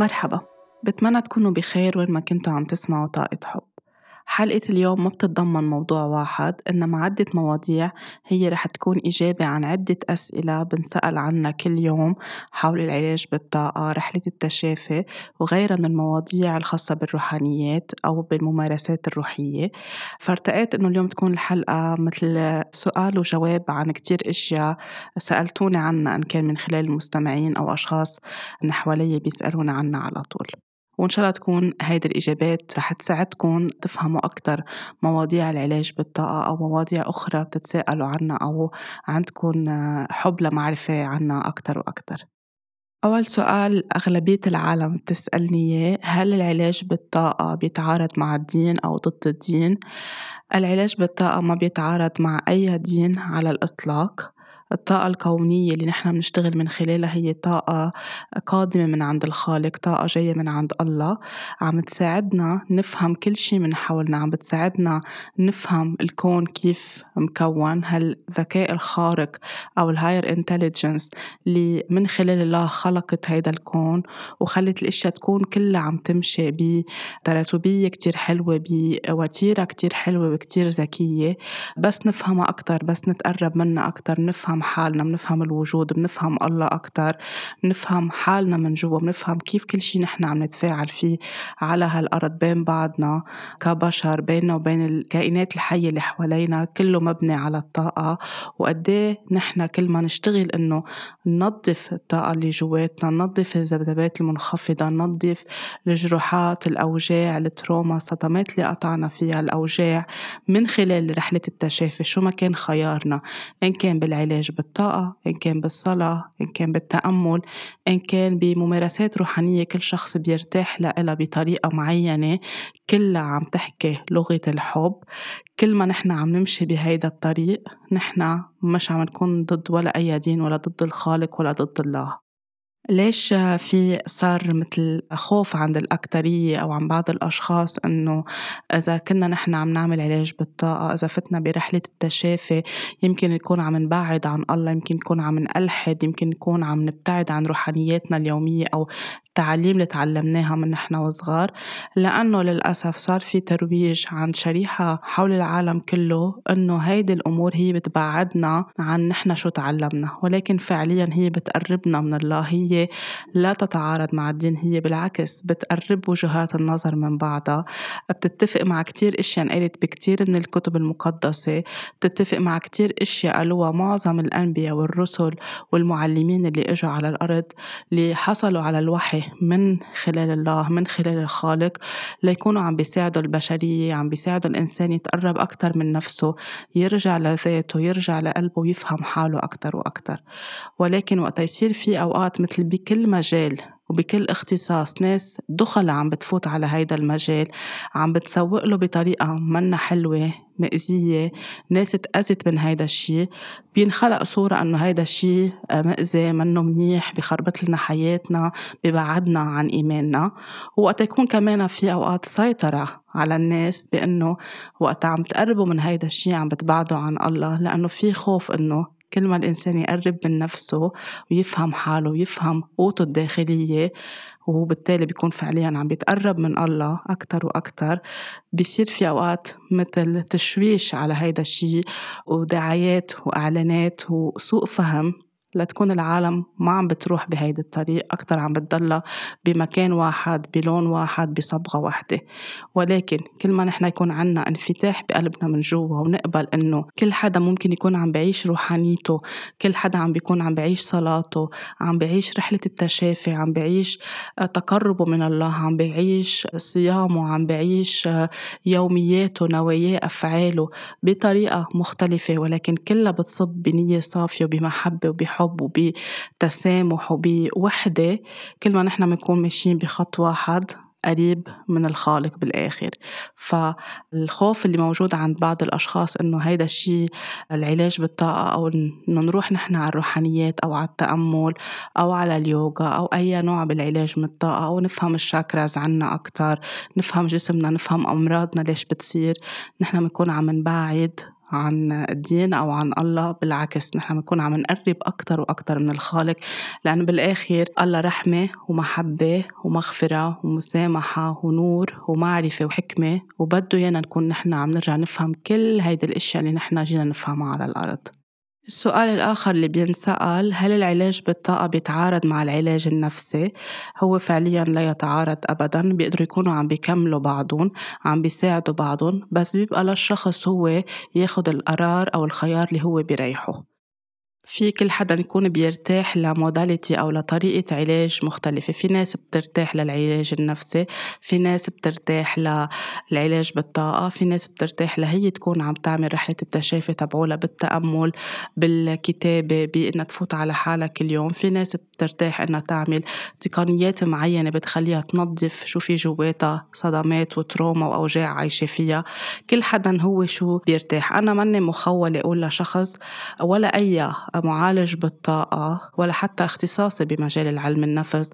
مرحبا. بتمنى تكونوا بخير وين ما كنتوا عم تسمعوا طاقة حب. حلقة اليوم ما بتتضمن موضوع واحد إنما عدة مواضيع هي رح تكون إجابة عن عدة أسئلة بنسأل عنها كل يوم حول العلاج بالطاقة رحلة التشافي وغيرها من المواضيع الخاصة بالروحانيات أو بالممارسات الروحية. فارتقيت إنه اليوم تكون الحلقة مثل سؤال وجواب عن كتير أشياء سألتوني عنها إن كان من خلال المستمعين أو أشخاص من حوالي عنها على طول. وإن شاء الله تكون هيدي الإجابات رح تساعدكم تفهموا أكتر مواضيع العلاج بالطاقة أو مواضيع أخرى بتتساءلوا عنها أو عندكم حب لمعرفة عنها أكتر وأكتر أول سؤال أغلبية العالم بتسألني إياه هل العلاج بالطاقة بيتعارض مع الدين أو ضد الدين؟ العلاج بالطاقة ما بيتعارض مع أي دين على الإطلاق الطاقة الكونية اللي نحن بنشتغل من خلالها هي طاقة قادمة من عند الخالق طاقة جاية من عند الله. عم تساعدنا نفهم كل شي من حولنا عم بتساعدنا نفهم الكون كيف مكون. هالذكاء الخارق أو ال higher intelligence اللي من خلال الله خلقت هيدا الكون وخلت الأشياء تكون كلها عم تمشي بتراتبية كتير حلوة بوتيرة كتير حلوة وكتير ذكية. بس نفهمها أكتر بس نتقرب منها أكتر نفهم بنفهم حالنا بنفهم الوجود بنفهم الله أكتر بنفهم حالنا من جوا بنفهم كيف كل شيء نحن عم نتفاعل فيه على هالأرض بين بعضنا كبشر بيننا وبين الكائنات الحية اللي حوالينا كله مبني على الطاقة. وقديه نحن كل ما نشتغل إنه ننظف الطاقة اللي جواتنا ننظف الذبذبات المنخفضة ننظف الجروحات الأوجاع التروما الصدمات اللي قطعنا فيها الأوجاع من خلال رحلة التشافي شو ما كان خيارنا إن كان بالعلاج بالطاقة إن كان بالصلاة إن كان بالتأمل إن كان بممارسات روحانية كل شخص بيرتاح لها بطريقة معينة كلها عم تحكي لغة الحب. كل ما نحن عم نمشي بهيدا الطريق نحن مش عم نكون ضد ولا أي دين ولا ضد الخالق ولا ضد الله. ليش في صار مثل خوف عند الأكترية أو عن بعض الأشخاص إنه إذا كنا نحن عم نعمل علاج بالطاقة إذا فتنا برحلة التشافي يمكن نكون عم نبعد عن الله يمكن نكون عم نلحد يمكن نكون عم نبتعد عن روحانياتنا اليومية أو التعاليم اللي تعلمناها من نحن وصغار. لأنه للأسف صار في ترويج عند شريحة حول العالم كله إنه هيدي الأمور هي بتبعدنا عن نحن شو تعلمنا ولكن فعليا هي بتقربنا من الله هي لا تتعارض مع الدين هي بالعكس بتقرب وجهات النظر من بعضها. بتتفق مع كتير أشياء انقالت بكتير من الكتب المقدسة. بتتفق مع كتير أشياء قالوها معظم الأنبياء والرسل والمعلمين اللي إجوا على الأرض اللي حصلوا على الوحي من خلال الله من خلال الخالق ليكونوا عم بيساعدوا البشرية عم بيساعدوا الإنسان يتقرب أكتر من نفسه يرجع لذاته يرجع لقلبه ويفهم حاله أكتر وأكتر. ولكن وقت يصير في أوقات مثل بكل مجال وبكل اختصاص. ناس دخل عم بتفوت على هيدا المجال عم بتسوق له بطريقة منا حلوة مأزية ناس تأذت من هيدا الشي. بينخلق صورة إنه هيدا الشي مأذي منه منيح بخربط لنا حياتنا ببعدنا عن إيماننا. وقت يكون كمان في أوقات سيطرة على الناس بإنه وقت عم تقربوا من هيدا الشي عم بتبعدوا عن الله. لأنه في خوف إنه كل ما الإنسان يقرب من نفسه ويفهم حاله ويفهم قوته الداخلية وبالتالي بيكون فعليا عم بيتقرب من الله أكتر وأكتر بيصير في أوقات مثل تشويش على هيدا الشيء ودعايات وإعلانات وسوء فهم. لتكون العالم ما عم بتروح بهيدي الطريق أكتر عم بتضلها بمكان واحد بلون واحد بصبغة واحدة. ولكن كل ما نحن يكون عنا انفتاح بقلبنا من جوا ونقبل إنه كل حدا ممكن يكون عم بعيش روحانيته كل حدا عم بيكون عم بعيش صلاته عم بعيش رحلة التشافي عم بعيش تقربه من الله عم بعيش صيامه عم بعيش يومياته نواياه أفعاله بطريقة مختلفة. ولكن كلها بتصب بنية صافية وبمحبة وبحب بحب وبتسامح وبوحدة كل ما نحن بنكون ماشيين بخط واحد قريب من الخالق بالآخر. فالخوف اللي موجود عند بعض الأشخاص إنه هيدا الشيء العلاج بالطاقة أو إنه نروح نحن على الروحانيات أو على التأمل أو على اليوغا أو أي نوع بالعلاج من الطاقة أو نفهم الشاكراز عنا أكتر نفهم جسمنا نفهم أمراضنا ليش بتصير. نحن بنكون عم نبعد عن الدين أو عن الله بالعكس نحن بنكون عم نقرب أكتر وأكتر من الخالق لأنه بالآخر الله رحمة ومحبة ومغفرة ومسامحة ونور ومعرفة وحكمة وبده يانا نكون نحن عم نرجع نفهم كل هيدي الأشياء اللي نحن جينا نفهمها على الأرض. السؤال الآخر اللي بينسأل هل العلاج بالطاقة بيتعارض مع العلاج النفسي؟ هو فعليا لا يتعارض أبدا بيقدروا يكونوا عم بيكملوا بعضهم عم بيساعدوا بعضهم بس بيبقى للشخص هو ياخد القرار أو الخيار اللي هو بيريحه في كل حدا يكون بيرتاح لموداليتي أو لطريقة علاج مختلفة. في ناس بترتاح للعلاج النفسي في ناس بترتاح للعلاج بالطاقة في ناس بترتاح لهي تكون عم تعمل رحلة التشافي تبعولها بالتأمل بالكتابة بإنها تفوت على حالها كل يوم في ناس بترتاح إنها تعمل تقنيات معينة بتخليها تنظف شو في جواتها صدمات وتروما وأوجاع عايشة فيها. كل حدا هو شو بيرتاح. أنا ماني مخولة أقول لشخص ولا أي معالج بالطاقة ولا حتى اختصاصي بمجال العلم النفس.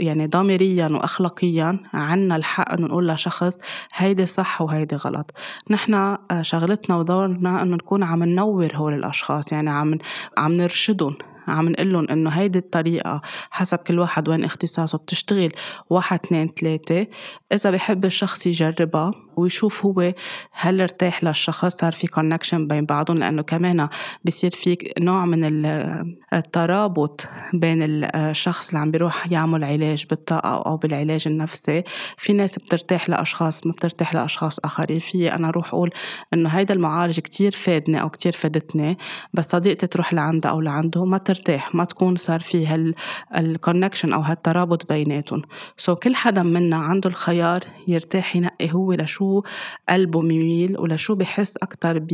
يعني ضميريا وأخلاقيا عنا الحق أنه نقول لشخص هيدي صح وهيدي غلط. نحن آه، شغلتنا ودورنا أنه نكون عم ننور هول الأشخاص. يعني عم عم نرشدهم عم نقول لهم إنه هيدي الطريقة حسب كل واحد وين اختصاصه. بتشتغل واحد اثنين ثلاثة. إذا بحب الشخص يجربها ويشوف هو هل ارتاح للشخص صار في كونكشن بين بعضهم لأنه كمان بصير في نوع من الترابط بين الشخص اللي عم بيروح يعمل علاج بالطاقة أو بالعلاج النفسي. في ناس بترتاح لأشخاص ما بترتاح لأشخاص آخرين. في أنا أروح أقول إنه هيدا المعالج كتير فادني أو كتير فادتني بس صديقتي تروح لعندها أو لعنده ما ترتاح ما تكون صار في هال connection أو هالترابط بيناتهم. so كل حدا منا عنده الخيار يرتاح ينقي هو لشو قلبه ميل ولشو بحس أكتر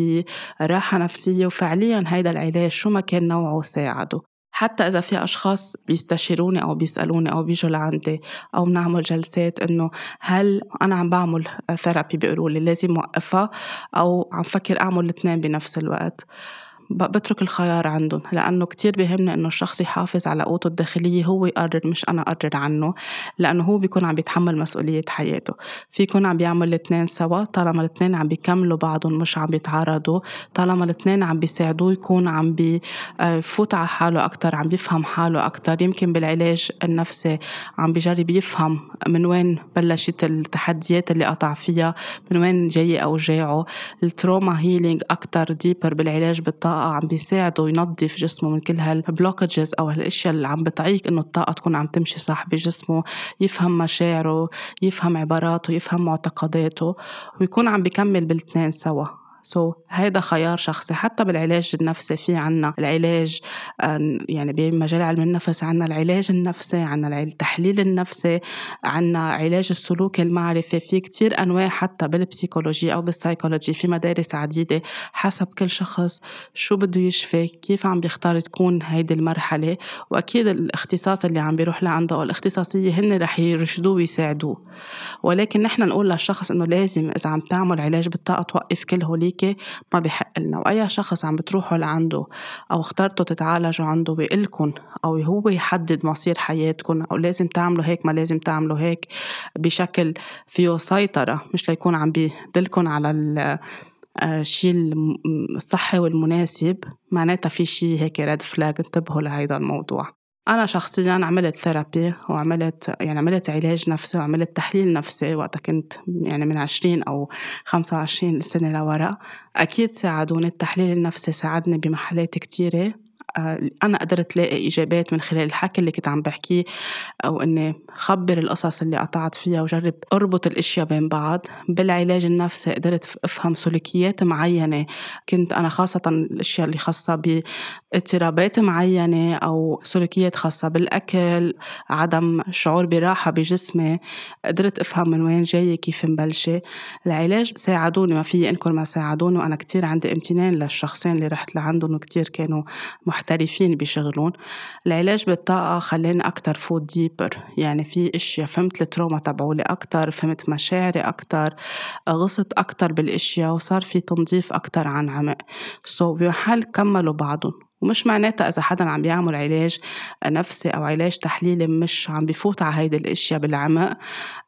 براحة نفسية وفعليا هيدا العلاج شو ما كان نوعه ساعده. حتى إذا في أشخاص بيستشيروني أو بيسألوني أو بيجوا لعندي أو بنعمل جلسات إنه هل أنا عم بعمل ثيرابي بيقولوا لي لازم وقفها أو عم فكر أعمل الاثنين بنفس الوقت. بترك الخيار عندهم لأنه كتير بيهمني إنه الشخص يحافظ على قوته الداخلية هو يقرر مش أنا أقرر عنه لأنه هو بيكون عم بيتحمل مسؤولية حياته. في يكون عم بيعمل الاثنين سوا طالما الاثنين عم بيكملوا بعضهم مش عم بيتعارضوا طالما الاثنين عم بيساعدوه يكون عم بيفوت على حاله أكتر عم بيفهم حاله أكتر. يمكن بالعلاج النفسي عم بيجرب يفهم من وين بلشت التحديات اللي قطع فيها من وين جاي أوجاعه. ال trauma healing أكتر deeper بالعلاج بالطاقة الطاقة عم بيساعده ينظف جسمه من كل هال blockages أو هالأشياء اللي عم بتعيق إنه الطاقة تكون عم تمشي صح بجسمه يفهم مشاعره يفهم عباراته يفهم معتقداته ويكون عم بيكمل بالاثنين سوا. so, هيدا خيار شخصي. حتى بالعلاج النفسي في عنا العلاج يعني بمجال علم النفس عنا العلاج النفسي عنا التحليل النفسي عنا علاج السلوك المعرفي. في كتير أنواع حتى بال psychologie أو بالسايكولوجي في مدارس عديدة حسب كل شخص شو بده يشفي كيف عم بيختار تكون هيدي المرحلة. وأكيد الاختصاص اللي عم بيروح لعنده أو الاختصاصية هن رح يرشدوه ويساعدوه. ولكن نحن نقول للشخص إنه لازم إذا عم تعمل علاج بالطاقة توقف كل هوليك هيك ما بحق لنا. وأي شخص عم بتروحوا لعنده أو اخترتوا تتعالجوا عنده بيقلكن أو هو يحدد مصير حياتكم أو لازم تعملوا هيك ما لازم تعملوا هيك بشكل فيه سيطرة مش ليكون عم بيدلكن على الشيء آه، الصحي والمناسب معناتها في شيء هيك red flag انتبهوا لهيدا الموضوع. أنا شخصيا عملت therapy وعملت يعني عملت علاج نفسي وعملت تحليل نفسي وقتها كنت يعني من عشرين أو خمسة وعشرين سنة لورا. أكيد ساعدوني التحليل النفسي ساعدني بمحلات كتيرة. آه، أنا قدرت لاقي إجابات من خلال الحكي اللي كنت عم بحكيه أو إني خبر القصص اللي قطعت فيها وجرب أربط الأشياء بين بعض. بالعلاج النفسي قدرت أفهم سلوكيات معينة. كنت أنا خاصة الأشياء اللي خاصة باضطرابات معينة أو سلوكيات خاصة بالأكل عدم شعور براحة بجسمي. قدرت أفهم من وين جاية كيف مبلشة. العلاج ساعدوني ما في إنكر ما ساعدوني وأنا كتير عندي امتنان للشخصين اللي رحت لعندهم وكتير كانوا محترفين بشغلهم العلاج بالطاقة خلاني أكتر فوت deeper يعني في إشياء فهمت ال trauma تبعولي أكتر فهمت مشاعري أكتر غصت أكتر بالإشياء وصار في تنظيف أكتر عن عمق so بمحل كملوا بعضهم. ومش معناتها إذا حدا عم بيعمل علاج نفسي أو علاج تحليلي مش عم بفوت على هيدي الأشياء بالعمق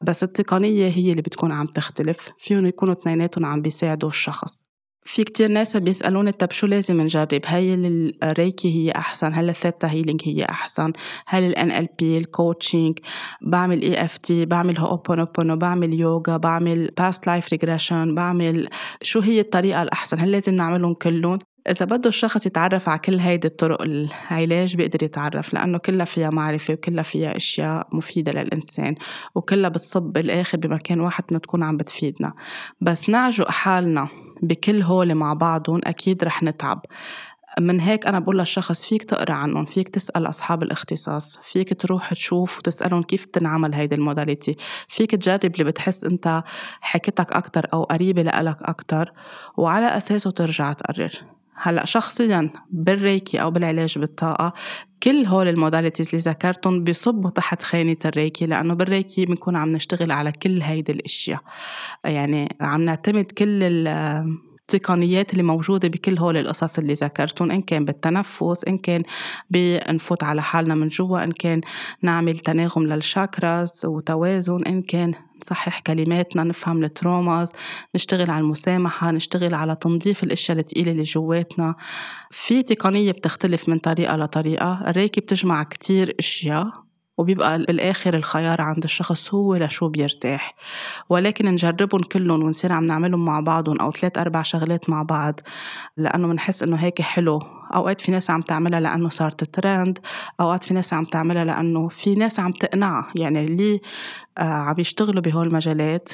بس التقنية هي اللي بتكون عم تختلف. فيهم يكونوا اثنيناتهم عم بيساعدوا الشخص. في كتير ناس بيسألوني طب شو لازم نجرب؟ هل الريكي هي أحسن هل ال theta healing هي أحسن؟ هل ال NLP ال coaching بعمل EFT بعمل هوبونوبونو بعمل يوغا بعمل past life regression بعمل شو هي الطريقة الأحسن؟ هل لازم نعملهم كلهم؟ إذا بده الشخص يتعرف على كل هيدي الطرق العلاج بيقدر يتعرف لأنه كلها فيها معرفة وكلها فيها أشياء مفيدة للإنسان وكلها بتصب بالآخر بمكان واحد إنه تكون عم بتفيدنا. بس نعجق حالنا. بكل هول مع بعضهم أكيد رح نتعب. من هيك أنا بقول للشخص فيك تقرأ عنهم فيك تسأل أصحاب الاختصاص فيك تروح تشوف وتسألهم كيف بتنعمل هيدي الموداليتي. فيك تجرب اللي بتحس أنت حكيتك أكتر أو قريبة لإلك أكتر وعلى أساسه ترجع تقرر. هلا شخصيا بالريكي أو بالعلاج بالطاقة كل هول ال modalities اللي ذكرتهم بيصبوا تحت خانة الريكي لأنه بالريكي بنكون عم نشتغل على كل هيدي الأشياء. يعني عم نعتمد كل التقنيات اللي موجودة بكل هول القصص اللي ذكرتهم إن كان بالتنفس إن كان بنفوت على حالنا من جوا إن كان نعمل تناغم للشاكراز وتوازن إن كان نصحح كلماتنا نفهم التروماز نشتغل على المسامحة نشتغل على تنظيف الأشياء الثقيلة اللي جواتنا. في تقنية بتختلف من طريقة لطريقة الريكي بتجمع كتير أشياء وبيبقى بالآخر الخيار عند الشخص هو لشو بيرتاح. ولكن نجربهم كلهم ونصير عم نعملهم مع بعضهم أو ثلاث أربع شغلات مع بعض لأنه بنحس إنه هيك حلو. أوقات في ناس عم تعملها لأنه صارت ترند أوقات في ناس عم تعملها لأنه في ناس عم تقنعها. يعني اللي آه، عم يشتغلوا بهول المجالات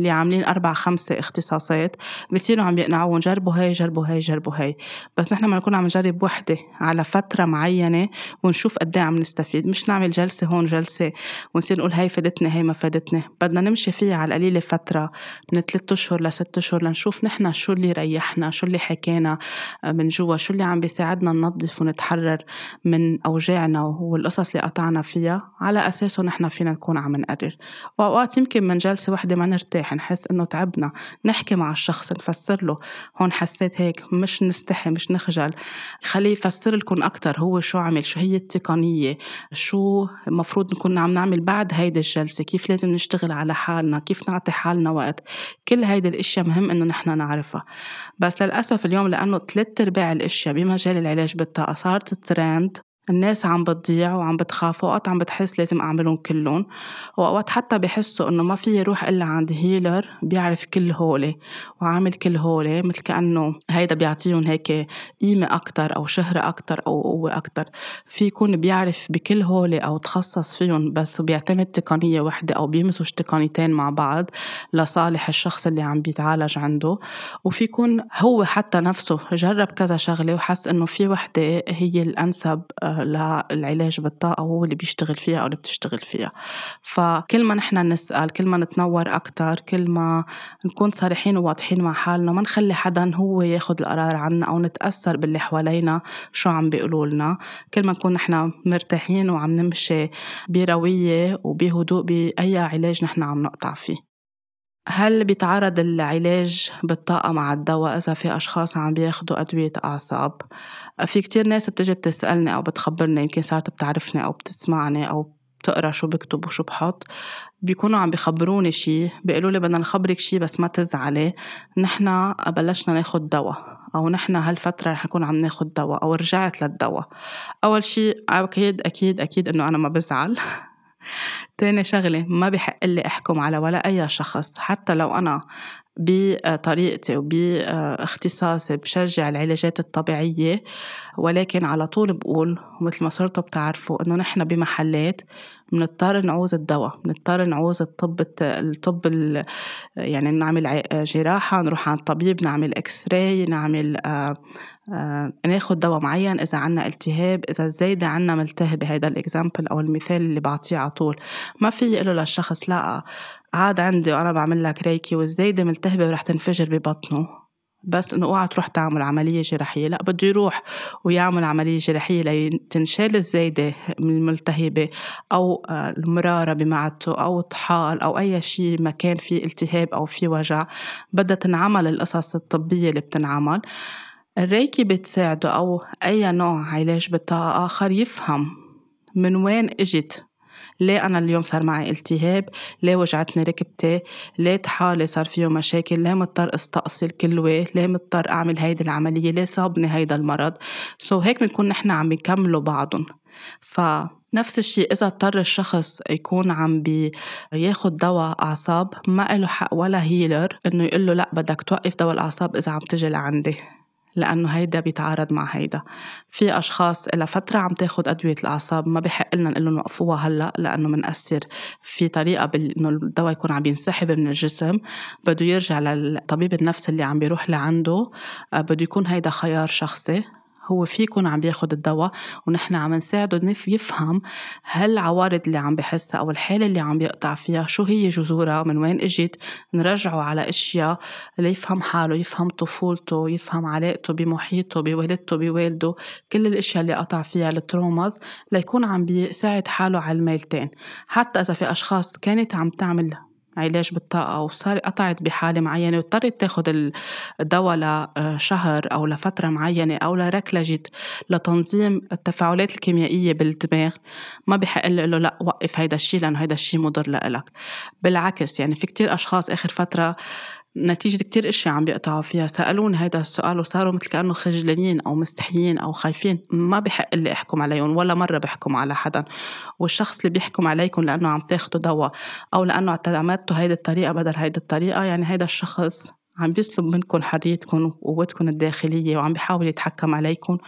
اللي عاملين أربع خمسة اختصاصات بصيروا عم يقنعوهم جربوا هاي جربوا هاي جربوا هاي. بس نحن ما نكون عم نجرب وحدة على فترة معينة ونشوف قد إيه عم نستفيد. مش نعمل جلسة هون جلسة ونصير نقول هاي فادتني هاي ما فادتني بدنا نمشي فيها على القليلة فترة من ثلاثة أشهر لست أشهر لنشوف نحن شو اللي ريحنا شو اللي حكينا من جوا شو اللي عم بيساعدنا ننظف ونتحرر من أوجاعنا والقصص اللي قطعنا فيها. على أساسه نحن فينا نكون عم نقرر. وأوقات يمكن من جلسة وحدة ما نرتاح. رح نحس إنه تعبنا. نحكي مع الشخص نفسر له. هون حسيت هيك مش نستحي مش نخجل. خليه يفسر لكم أكتر هو شو عمل شو هي التقنية شو المفروض نكون عم نعمل بعد هيدي الجلسة كيف لازم نشتغل على حالنا كيف نعطي حالنا وقت. كل هيدي الأشياء مهم إنه نحن نعرفها. بس للأسف اليوم لأنه ثلاث أرباع الأشياء بمجال العلاج بالطاقة صارت ترند. الناس عم بتضيع وعم بتخاف وقت عم بتحس لازم أعملهم كلهم. وأوقات حتى بحسوا إنه ما في روح إلا عند هيلر بيعرف كل هولي وعامل كل هولي مثل كأنه هيدا بيعطيهم هيك قيمة أكتر أو شهرة أكتر أو قوة أكتر. في يكون بيعرف بكل هولي أو تخصص فيهم بس وبيعتمد تقنية وحدة أو بيمزج تقنيتين مع بعض لصالح الشخص اللي عم بيتعالج عنده. وفي يكون هو حتى نفسه جرب كذا شغلة وحس إنه في وحدة هي الأنسب آه، للعلاج بالطاقة وهو اللي بيشتغل فيها أو اللي بتشتغل فيها. فكل ما نحن نسأل كل ما نتنور أكتر كل ما نكون صريحين وواضحين مع حالنا ما نخلي حدا هو ياخد القرار عنا أو نتأثر باللي حوالينا شو عم بيقولوا لنا. كل ما نكون نحن مرتاحين وعم نمشي بروية وبهدوء بأي علاج نحن عم نقطع فيه. هل بيتعارض العلاج بالطاقة مع الدواء إذا في أشخاص عم بياخدوا أدوية أعصاب؟ في كتير ناس بتجي بتسألني أو بتخبرني يمكن صارت بتعرفني أو بتسمعني أو بتقرأ شو بكتب وشو بحط. بيكونوا عم بخبروني شي بيقولوا لي بدنا نخبرك شي بس ما تزعلي. نحنا بلشنا ناخد دواء أو نحنا هالفترة رح نكون عم ناخد دواء أو رجعت للدواء. أول شي أكيد أكيد أكيد إنه أنا ما بزعل. تاني شغلة ما بحق لي أحكم على ولا أي شخص حتى لو أنا بطريقتي وباختصاصي بشجع العلاجات الطبيعية ولكن على طول بقول ومثل ما صرتوا بتعرفوا إنه نحن بمحلات بنضطر نعوز الدواء بنضطر نعوز الطب الطب يعني نعمل جراحة نروح عند طبيب نعمل إكس راي نعمل آه ناخد دواء معين إذا عنا التهاب إذا الزايدة عنا ملتهبة هذا الإكزامبل أو المثال اللي بعطيه على طول. ما في يقول للشخص لا عاد عندي وأنا بعمل لك ريكي والزايدة ملتهبة ورح تنفجر ببطنه بس إنه أوعى تروح تعمل عملية جراحية. لا بده يروح ويعمل عملية جراحية لتنشال الزايدة من الملتهبة أو آه، المرارة بمعدته أو طحال أو أي شيء مكان فيه التهاب أو فيه وجع. بدها تنعمل القصص الطبية اللي بتنعمل. الريكي بتساعده أو أي نوع علاج بالطاقة آخر يفهم من وين إجت. ليه أنا اليوم صار معي التهاب ليه وجعتني ركبتي ليه طحالي صار فيه مشاكل ليه مضطر أستأصل كلوة ليه مضطر أعمل هيدي العملية ليه صابني هيدا المرض. سو so هيك بنكون نحن عم بيكملوا بعضهم فنفس الشيء إذا اضطر الشخص يكون عم بياخد دواء أعصاب ما له حق ولا هيلر إنه يقول له لا بدك توقف دواء الأعصاب إذا عم تجي لعندي. لأنه هيدا بيتعارض مع هيدا. في أشخاص إلى فترة عم تاخد أدوية الأعصاب ما بحق لنا نقول لهم وقفوها هلأ لأنه منأثر. في طريقة بال... إنه الدواء يكون عم ينسحب من الجسم بده يرجع للطبيب النفس اللي عم بيروح لعنده آه، بده يكون هيدا خيار شخصي. هو في يكون عم بياخد الدواء ونحن عم نساعده يفهم هل العوارض اللي عم بحسها أو الحالة اللي عم بيقطع فيها شو هي جذورها من وين إجت نرجعه على أشياء ليفهم حاله يفهم طفولته يفهم علاقته بمحيطه بوالدته بوالده كل الأشياء اللي قطع فيها التروماز ليكون عم بيساعد حاله على الميلتين حتى إذا في أشخاص كانت عم تعمل علاج بالطاقة؟ وصار قطعت بحالة معينة واضطرت تاخد الدواء لشهر أو لفترة معينة أو لركلجة لتنظيم التفاعلات الكيميائية بالدماغ. ما بحق له لا وقف هيدا الشيء لأنه هيدا الشيء مضر لإلك. بالعكس يعني في كتير أشخاص آخر فترة نتيجة كتير إشياء عم بيقطعوا فيها. سألوني هيدا السؤال وصاروا مثل كأنه خجلانين أو مستحيين أو خايفين. ما بحق لي أحكم عليهم ولا مرة بحكم على حدا. والشخص اللي بيحكم عليكم لأنه عم تاخدوا دواء أو لأنه اعتمدتوا هيدي الطريقة بدل هيدي الطريقة يعني هيدا الشخص عم بيسلب منكم حريتكم وقوتكم الداخلية وعم بيحاول يتحكم عليكم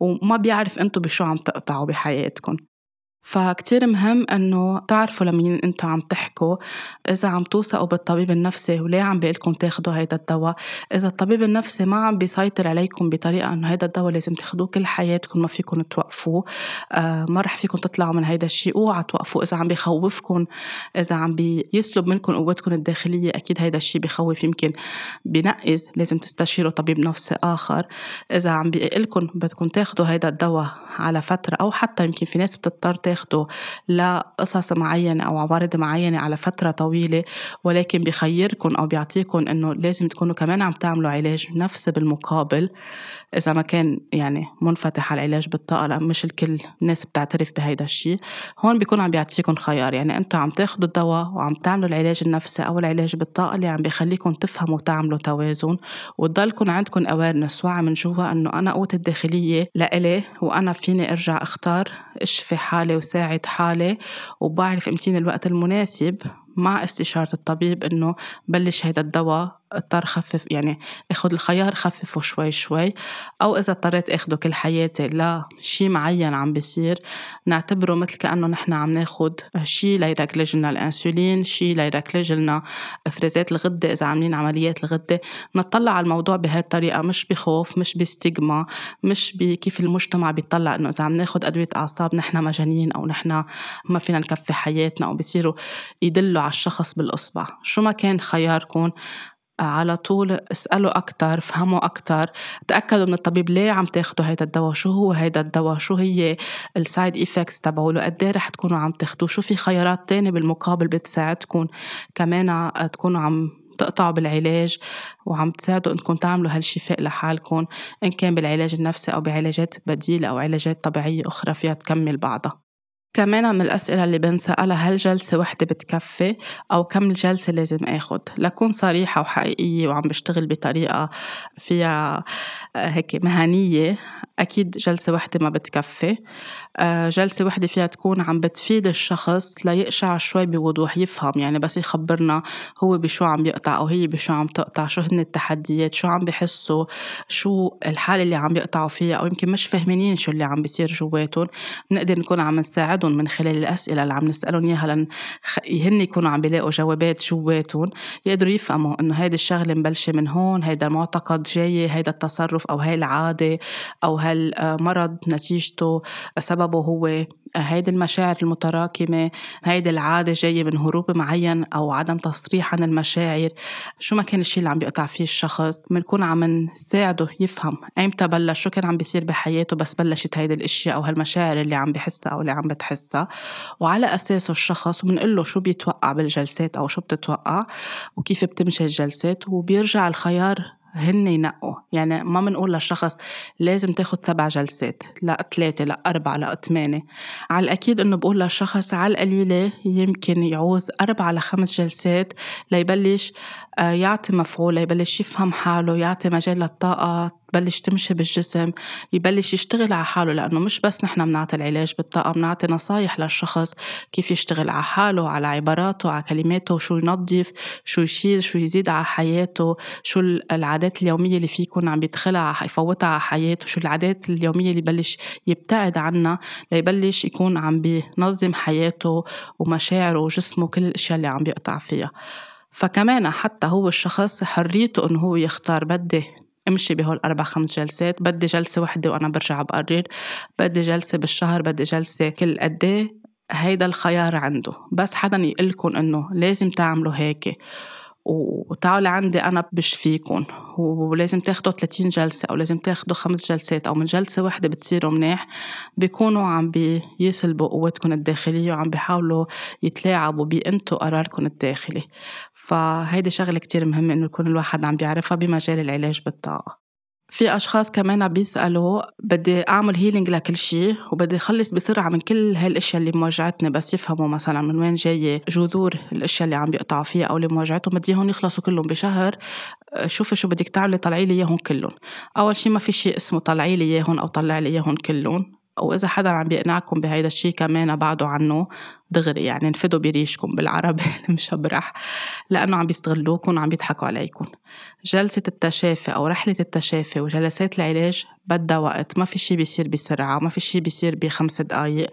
وما بيعرف أنتم بشو عم تقطعوا بحياتكم. فكتير مهم إنه تعرفوا لمين أنتم عم تحكوا. إذا عم توثقوا بالطبيب النفسي وليه عم بيقلكم تاخدوا هيدا الدواء. إذا الطبيب النفسي ما عم بيسيطر عليكم بطريقة إنه هيدا الدواء لازم تاخدوه كل حياتكم ما فيكم توقفوه. آه ما رح فيكم تطلعوا من هيدا الشيء. أوعى توقفوا إذا عم بيخوفكم إذا عم بيسلب منكم قوتكم الداخلية أكيد هيدا الشيء بخوف. يمكن بنقز لازم تستشيروا طبيب نفسي آخر. إذا عم بيقلكم بدكم تاخدوا هيدا الدواء على فترة أو حتى يمكن في ناس بتضطر تاخده لقصص معينة أو عوارض معينة على فترة طويلة ولكن بخيركم أو بيعطيكم إنه لازم تكونوا كمان عم تعملوا علاج نفسي بالمقابل. إذا ما كان يعني منفتح على العلاج بالطاقة لأن مش الكل الناس بتعترف بهيدا الشيء. هون بيكون عم بيعطيكم خيار. يعني أنتوا عم تاخدوا الدواء وعم تعملوا العلاج النفسي أو العلاج بالطاقة اللي عم بيخليكم تفهموا وتعملوا توازن. وتضلكم عندكم awareness وعي من جوا إنه أنا قوتي الداخلية لإلي وأنا فيني أرجع أختار إشفي حالي وساعد حالي وبعرف امتين الوقت المناسب مع استشارة الطبيب إنه بلش هيدا الدواء اضطر خفف يعني اخد الخيار خففه شوي شوي. أو إذا اضطريت أخده كل حياتي لا شيء معين عم بيصير. نعتبره مثل كأنه نحن عم ناخد شيء ليركلج لنا الإنسولين شيء ليركلج لنا إفرازات الغدة إذا عاملين عمليات الغدة. نطلع على الموضوع بهي الطريقة مش بخوف مش ب stigma مش بكيف المجتمع بيطلع إنه إذا عم ناخد أدوية أعصاب نحن مجانين أو نحن ما فينا نكفي حياتنا أو بيصيروا يدلوا على الشخص بالأصبع. شو ما كان خياركم على طول اسألوا أكتر فهموا أكتر. تأكدوا من الطبيب ليه عم تاخدوا هيدا الدواء؟ شو هو هيدا الدواء؟ شو هي ال side effects تبعوله؟ قد إيه رح تكونوا عم تاخدوه؟ شو في خيارات تانية بالمقابل بتساعدكم كمان تكونوا عم تقطعوا بالعلاج وعم تساعدوا إنكم تعملوا هالشفاء لحالكم إن كان بالعلاج النفسي أو بعلاجات بديلة أو علاجات طبيعية أخرى فيها تكمل بعضها. كمان من الأسئلة اللي بنسألها هل جلسة وحدة بتكفي؟ أو كم جلسة لازم آخد؟ لكون صريحة وحقيقية وعم بشتغل بطريقة فيها آه، هيك مهنية أكيد جلسة وحدة ما بتكفي. آه، جلسة وحدة فيها تكون عم بتفيد الشخص ليقشع شوي بوضوح يفهم يعني بس يخبرنا هو بشو عم يقطع أو هي بشو عم تقطع شو هن التحديات شو عم بحسوا شو الحالة اللي عم يقطعوا فيها أو يمكن مش فاهمين شو اللي عم بيصير جواتهم. نقدر نكون عم نساعدهم من خلال الأسئلة اللي عم نسألهم إياها لن هن يكونوا عم بيلاقوا جوابات جواتهم. يقدروا يفهموا إنه هيدي الشغلة مبلشة من هون هيدا المعتقد جاي هيدا التصرف أو هاي العادة أو هالمرض نتيجته سببه هو هيدي المشاعر المتراكمة هيدي العادة جاية من هروب معين أو عدم تصريح عن المشاعر؟ شو ما كان الشيء اللي عم بيقطع فيه الشخص؟ بنكون عم نساعده يفهم. ايمتى بلش؟ شو كان عم بيصير بحياته بس بلشت هيدي الأشياء أو هالمشاعر اللي عم بحسها أو اللي عم بتحسها؟ وعلى أساسه الشخص وبنقول له شو بيتوقع بالجلسات أو شو بتتوقع وكيف بتمشي الجلسات وبيرجع الخيار هن ينقوا. يعني ما بنقول للشخص لازم تاخد سبع جلسات لا ثلاثة لا أربعة لا ثمانية على الأكيد إنه بقول للشخص على القليلة يمكن يعوز أربعة لخمس جلسات ليبلش يعطي مفعول يبلش يفهم حاله يعطي مجال للطاقة تبلش تمشي بالجسم يبلش يشتغل على حاله لأنه مش بس نحن بنعطي العلاج بالطاقة بنعطي نصايح للشخص كيف يشتغل على حاله على عباراته على كلماته شو ينظف شو يشيل شو يزيد على حياته شو العادات اليومية اللي في يكون عم بيدخلها يفوتها على حياته شو العادات اليومية اللي يبلش يبتعد عنها ليبلش يكون عم بينظم حياته ومشاعره وجسمه كل الأشياء اللي عم بيقطع فيها. فكمان حتى هو الشخص حريته إنه هو يختار بدي امشي بهول أربع خمس جلسات بدي جلسة وحدة وأنا برجع بقرر بدي جلسة بالشهر بدي جلسة كل قد إيه؟ هيدا الخيار عنده بس حدا يقلكن إنه لازم تعملوا هيك وتعالوا عندي أنا بشفيكم ولازم تاخدوا 30 جلسة أو لازم تاخدوا خمس جلسات أو من جلسة واحدة بتصيروا منيح. بيكونوا عم بيسلبوا قوتكم الداخلية وعم بيحاولوا يتلاعبوا بأنتوا قراركم الداخلي. فهيدي شغلة كتير مهمة إنه يكون الواحد عم بيعرفها بمجال العلاج بالطاقة. في أشخاص كمان بيسألوا بدي أعمل هيلينج لكل شيء وبدي أخلص بسرعة من كل هالأشياء اللي موجعتني بس يفهموا مثلا من وين جاية جذور الأشياء اللي عم بيقطعوا فيها أو اللي موجعتهم بدي هون يخلصوا كلهم بشهر. شوفي شو بدك تعملي طلعي لي إياهم كلهم. أول شيء ما في شيء اسمه طلعي لي إياهم أو طلعي لي إياهم كلهم. وإذا حدا عم بيقنعكم بهيدا الشيء كمان بعدوا عنه. دغري يعني انفدوا بريشكم بالعربي المشبرح لأنه عم بيستغلوكم وعم بيضحكوا عليكم جلسة التشافي أو رحلة التشافي وجلسات العلاج بدها وقت. ما في شي بيصير بسرعة ما في شي بيصير بخمس دقايق.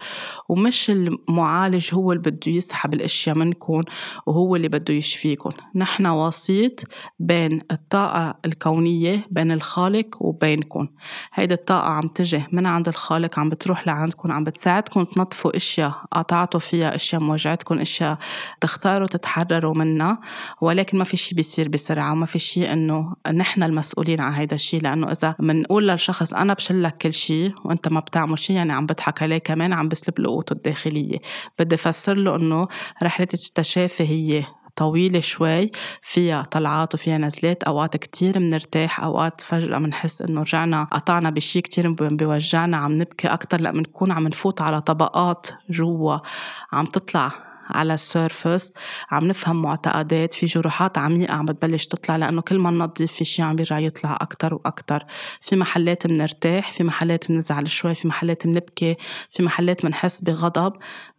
ومش المعالج هو اللي بده يسحب الأشياء منكم وهو اللي بده يشفيكم نحن وسيط بين الطاقة الكونية بين الخالق وبينكم هيدي الطاقة عم تجي من عند الخالق عم بتروح لعندكم عم بتساعدكم تنظفوا أشياء قطعتوا فيها أشياء موجعتكم أشياء تختاروا تتحرروا منها ولكن ما في شيء بيصير بسرعة وما في شيء إنه نحن المسؤولين عن هذا الشيء. لأنه إذا بنقول للشخص أنا بشلك كل شيء وأنت ما بتعمل شيء يعني عم بضحك عليه كمان عم بسلب له قوته الداخلية. بدي أفسر له إنه رحله التشافي هي طويلة شوي فيها طلعات وفيها نزلات أوقات كتير منرتاح أوقات فجأة منحس إنه رجعنا قطعنا بشي كتير بيوجعنا عم نبكي أكتر لأ بنكون عم نفوت على طبقات جوا عم تطلع على السيرفس عم نفهم معتقدات في جروحات عميقة عم بتبلش تطلع لأنه كل ما ننظف في شيء عم بيرجع يطلع أكتر وأكتر. في محلات بنرتاح في محلات بنزعل شوي في محلات بنبكي في محلات بنحس بغضب.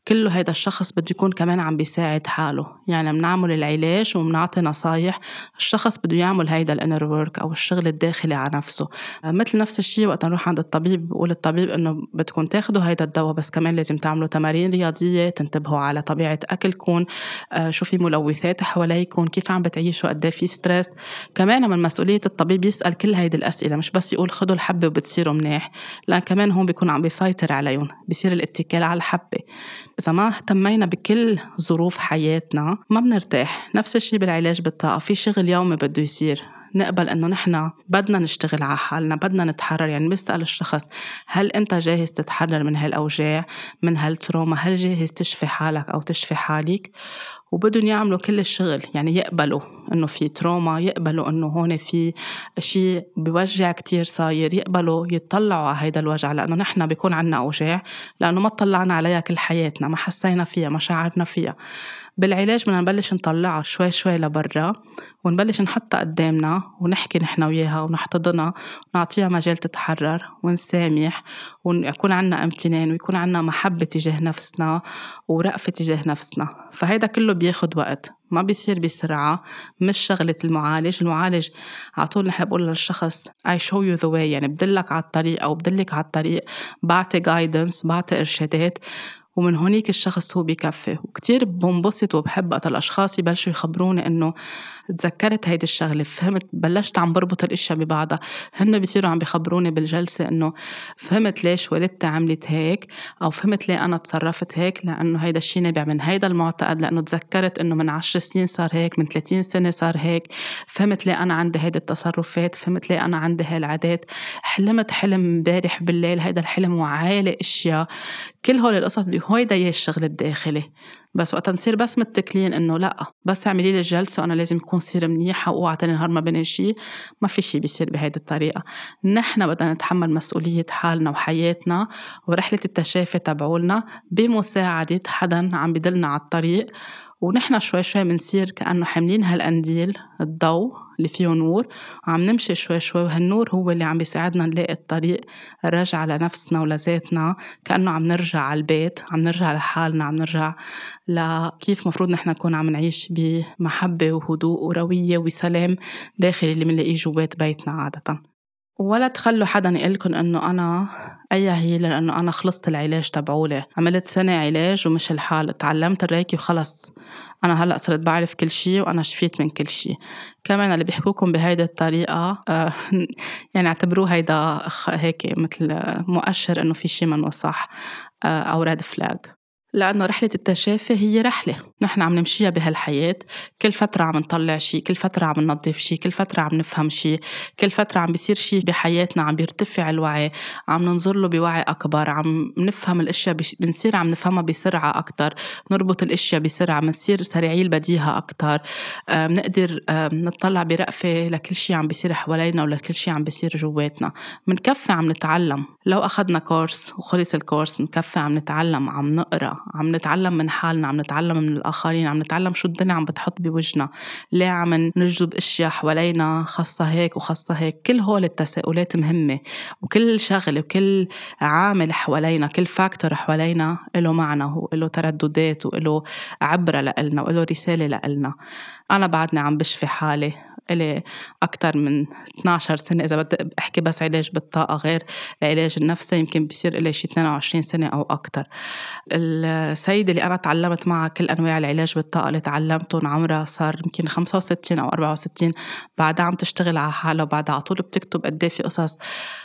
كله هيدا الشخص بده يكون كمان عم بيساعد حاله. يعني بنعمل العلاج وبنعطي نصايح الشخص بده يعمل هيدا ال inner work أو الشغل الداخلي على نفسه. مثل نفس الشيء وقت نروح عند الطبيب بقول الطبيب إنه بدكم تاخذوا هيدا الدواء بس كمان لازم تعملوا تمارين رياضية تنتبهوا على طبيعة اكلكم آه، شو في ملوثات حواليكم كيف عم بتعيشوا قد إيه في stress كمان من مسؤولية الطبيب يسأل كل هيدي الأسئلة مش بس يقول خذوا الحبة وبتصيروا منيح لأن كمان هون بيكون عم بيسيطر عليهم بصير الاتكال على الحبة. إذا ما اهتمينا بكل ظروف حياتنا ما بنرتاح نفس الشيء بالعلاج بالطاقة في شغل يومي بده يصير نقبل إنه نحن بدنا نشتغل على حالنا بدنا نتحرر يعني بسال الشخص هل أنت جاهز تتحرر من هالأوجاع من هالتروما؟ هل جاهز تشفي حالك أو تشفي حالك؟ وبدهم يعملوا كل الشغل يعني يقبلوا إنه في تروما يقبلوا إنه هون في شيء بوجع كتير صاير يقبلوا يطلعوا على هيدا الوجع لأنه نحن بيكون عنا أوجاع لأنه ما طلعنا عليها كل حياتنا ما حسينا فيها ما شعرنا فيها. بالعلاج بدنا نبلش نطلعها شوي شوي لبرا ونبلش نحطها قدامنا ونحكي نحن وياها ونحتضنها ونعطيها مجال تتحرر ونسامح ويكون عنا امتنان ويكون عنا محبة تجاه نفسنا ورأفة تجاه نفسنا. فهيدا كله بياخد وقت ما بيصير بسرعة مش شغلة المعالج. المعالج على طول نحن بقول للشخص I show you the way. يعني بدلك على الطريق أو بدلك على الطريق بعطي guidance بعطي إرشادات. ومن هونيك الشخص هو بكفي وكتير بنبسط وبحب وقت الأشخاص يبلشوا يخبروني إنه تذكرت هيدي الشغلة فهمت بلشت عم بربط الأشياء ببعضها. هن بيصيروا عم بيخبروني بالجلسة إنه فهمت ليش والدتي عملت هيك أو فهمت ليه أنا تصرفت هيك لأنه هيدا الشيء نابع من هيدا المعتقد لأنه تذكرت إنه من عشر سنين صار هيك من 30 سنة صار هيك. فهمت ليه أنا عندي هيدي التصرفات فهمت ليه أنا عندي هاي العادات. حلمت حلم امبارح بالليل هيدا الحلم وعالي أشياء. كل هول القصص بهيدا هي الشغل الداخلي بس وقت نصير بس متكلين إنه لا بس اعملي لي الجلسه وأنا لازم اكون وصير منيحة وأوعى تاني نهار ما بني شي ما في شي بيصير بهيدي الطريقة. نحن بدنا نتحمل مسؤولية حالنا وحياتنا ورحلة التشافي تبعولنا بمساعدة حدا عم بدلنا على الطريق. ونحن شوي شوي بنصير كأنه حاملين هالقنديل الضوء اللي فيه نور وعم نمشي شوي شوي وهالنور هو اللي عم بيساعدنا نلاقي الطريق الرجعة لنفسنا ولذاتنا كأنه عم نرجع على البيت عم نرجع لحالنا عم نرجع لكيف مفروض نحن نكون عم نعيش بمحبة وهدوء وروية وسلام داخلي اللي بنلاقيه جوات بيتنا عادةً. ولا تخلوا حدا يقلكن إنه أنا أي هي لأنه أنا خلصت العلاج تبعولي. عملت سنة علاج ومش الحال. تعلمت الريكي وخلص. أنا هلأ صرت بعرف كل شيء وأنا شفيت من كل شيء كمان اللي بيحكوكم بهيدي الطريقة آه يعني اعتبروه هيدا هيك مثل مؤشر إنه في شيء منه صح آه أو ريد فلاج لأنه رحلة التشافي هي رحلة. نحن عم نمشيها بهالحياة. كل فترة عم نطلع شي كل فترة عم ننظف شي كل فترة عم نفهم شي كل فترة عم بيصير شي بحياتنا عم بيرتفع الوعي. عم ننظر له بوعي أكبر. عم نفهم الأشياء بنصير عم نفهمها بسرعة أكتر. نربط الأشياء بسرعة. بنصير سريعي البديهة أكتر. بنقدر نطلع برأفة لكل شي عم بيصير حوالينا ولكل شي عم بيصير جواتنا. منكفي عم نتعلم. لو أخذنا كورس وخلص الكورس منكفي عم نتعلم عم نقرأ. عم نتعلم من حالنا عم نتعلم من الآخرين عم نتعلم شو الدنيا عم بتحط بوجنا ليه عم نجذب أشياء حوالينا خاصة هيك وخاصة هيك؟ كل هول التساؤلات مهمة وكل شغلة وكل عامل حوالينا كل فاكتور حوالينا له معنى هو له ترددات وله عبرة لإلنا وله رسالة لإلنا. أنا بعدني عم بشفي حالي. إلي أكثر من 12 سنة. إذا بدي أحكي بس علاج بالطاقة غير العلاج النفسي يمكن بصير إلي شي 22 سنة أو أكثر السيدة اللي أنا تعلمت معها كل أنواع العلاج بالطاقة اللي تعلمتهم عمرها صار يمكن 65 أو 64 بعدها عم تشتغل على حالها وبعدها على طول بتكتب قد إيه في قصص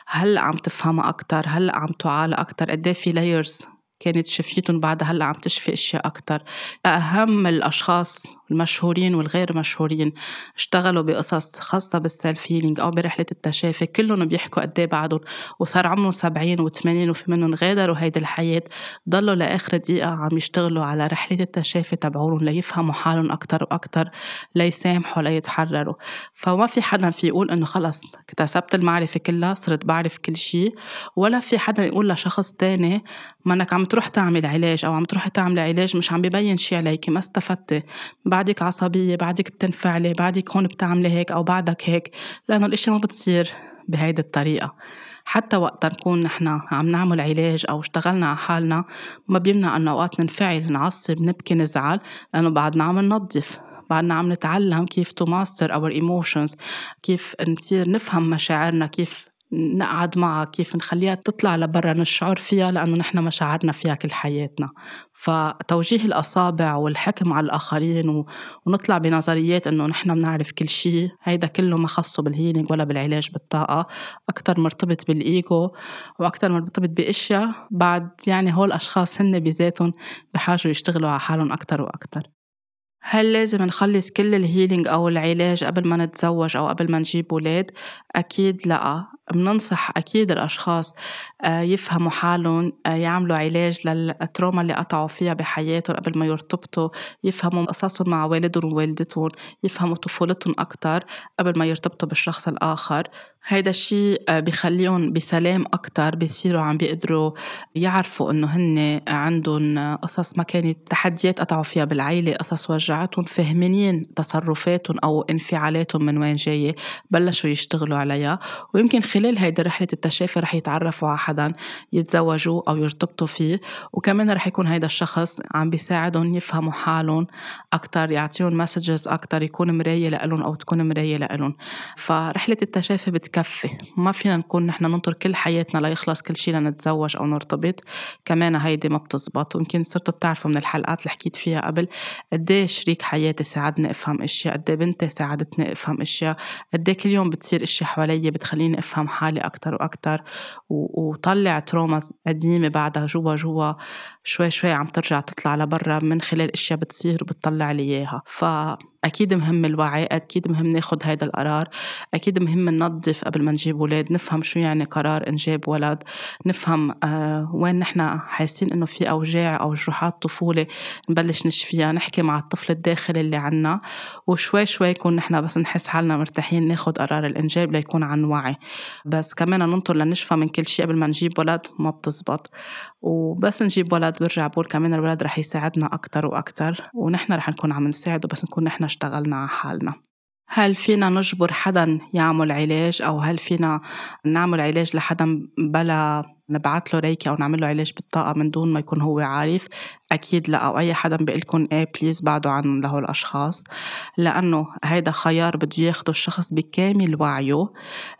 هلا عم تفهمها أكثر هلا عم تعالى أكثر قد إيه في layers كانت شفيتهم بعدها هلأ عم تشفي أشياء أكثر أهم الأشخاص المشهورين والغير مشهورين اشتغلوا بقصص خاصة بال self healing أو برحلة التشافي. كلهم بيحكوا قد إيه بعدهم وصار عمرهم 70 و80 وفي منهم غادروا هيدي الحياة. ضلوا لآخر دقيقة عم يشتغلوا على رحلة التشافي تبعولهم ليفهموا حالهم أكتر وأكتر ليسامحوا ليتحرروا. فما في حدا في يقول إنه خلص اكتسبت المعرفة كلها صرت بعرف كل شيء ولا في حدا يقول لشخص تاني ما انك عم تروح تعمل علاج أو عم تروحي تعملي علاج مش عم ببين شيء عليكي ما استفدتي بعدك عصبية بعدك بتنفعلي بعدك هون بتعملي هيك أو بعدك هيك لأنه الأشياء ما بتصير بهيدي الطريقة. حتى وقت نكون نحن عم نعمل علاج أو اشتغلنا على حالنا ما بيمنع أنه أوقات ننفعل نعصب نبكي نزعل لأنه بعدنا عم ننظف بعدنا عم نتعلم كيف to master our emotions كيف نصير نفهم مشاعرنا كيف نقعد معها كيف نخليها تطلع لبرا نشعر فيها لأنه نحن مشاعرنا فيها كل حياتنا. فتوجيه الأصابع والحكم على الآخرين ونطلع بنظريات إنه نحن بنعرف كل شيء هيدا كله ما خصه بال healing ولا بالعلاج بالطاقة. أكتر مرتبط بالإيجو وأكتر مرتبط بأشياء. بعد يعني هول الأشخاص هن بذاتهم بحاجة يشتغلوا على حالهم أكتر وأكتر. هل لازم نخلص كل ال healing أو العلاج قبل ما نتزوج أو قبل ما نجيب ولاد؟ أكيد لأ. بننصح أكيد الأشخاص آه، يفهموا حالهم آه، يعملوا علاج لل trauma اللي قطعوا فيها بحياتهم قبل ما يرتبطوا يفهموا قصصهم مع والدهم ووالدتهم يفهموا طفولتهم أكتر قبل ما يرتبطوا بالشخص الآخر. هيدا الشيء آه، بخليهم بسلام أكتر بيصيروا عم بيقدروا يعرفوا إنه هن عندهم قصص ما كانت تحديات قطعوا فيها بالعيلة قصص وجعتهم فهمانين تصرفاتهم أو انفعالاتهم من وين جاية بلشوا يشتغلوا عليها. ويمكن خلال هيدي رحلة التشافي رح يتعرفوا على حدا يتزوجوا أو يرتبطوا فيه. وكمان رح يكون هيدا الشخص عم بيساعدهم يفهموا حالهم أكتر يعطيهم مسجز أكتر يكون مراية لإلهم أو تكون مراية لإلهم. فرحلة التشافي بتكفي ما فينا نكون نحن ننطر كل حياتنا ليخلص كل شيء لنتزوج أو نرتبط. كمان هيدي ما بتزبط. ويمكن صرتوا بتعرفوا من الحلقات اللي حكيت فيها قبل قد شريك حياتي ساعدني أفهم أشياء؟ قد إيه بنتي ساعدتني أفهم أشياء؟ قد إيه كل يوم بتصير أشياء حوالي بتخليني أفهم حالي أكتر وأكتر؟ وطلع تروما قديمة بعدها جوا جوا شوي شوي عم ترجع تطلع لبرا من خلال إشياء بتصير وبتطلع لي إياها. ف أكيد مهم الوعي أكيد مهم ناخد هيدا القرار أكيد مهم ننظف قبل ما نجيب ولاد نفهم شو يعني قرار إنجاب ولد نفهم آه وين نحن حاسين إنه في أوجاع أو جروحات طفولة نبلش نشفيها نحكي مع الطفل الداخلي اللي عنا وشوي شوي يكون نحن بس نحس حالنا مرتاحين ناخد قرار الإنجاب ليكون عن وعي. بس كمان ننطر لنشفى من كل شيء قبل ما نجيب ولد ما بتزبط. وبس نجيب ولد برجع بقول كمان الولد رح يساعدنا أكتر وأكتر ونحن رح نكون عم نساعده بس نكون نحن اشتغلنا على حالنا. هل فينا نجبر حدا يعمل علاج أو هل فينا نعمل علاج لحدا بلا نبعث له ريكي أو نعمل له علاج بالطاقة من دون ما يكون هو عارف أكيد لا. أو أي حدا بيقول لكم إيه بليز بعدوا عنهم لهول الأشخاص. لأنه هيدا خيار بده ياخده الشخص بكامل وعيه.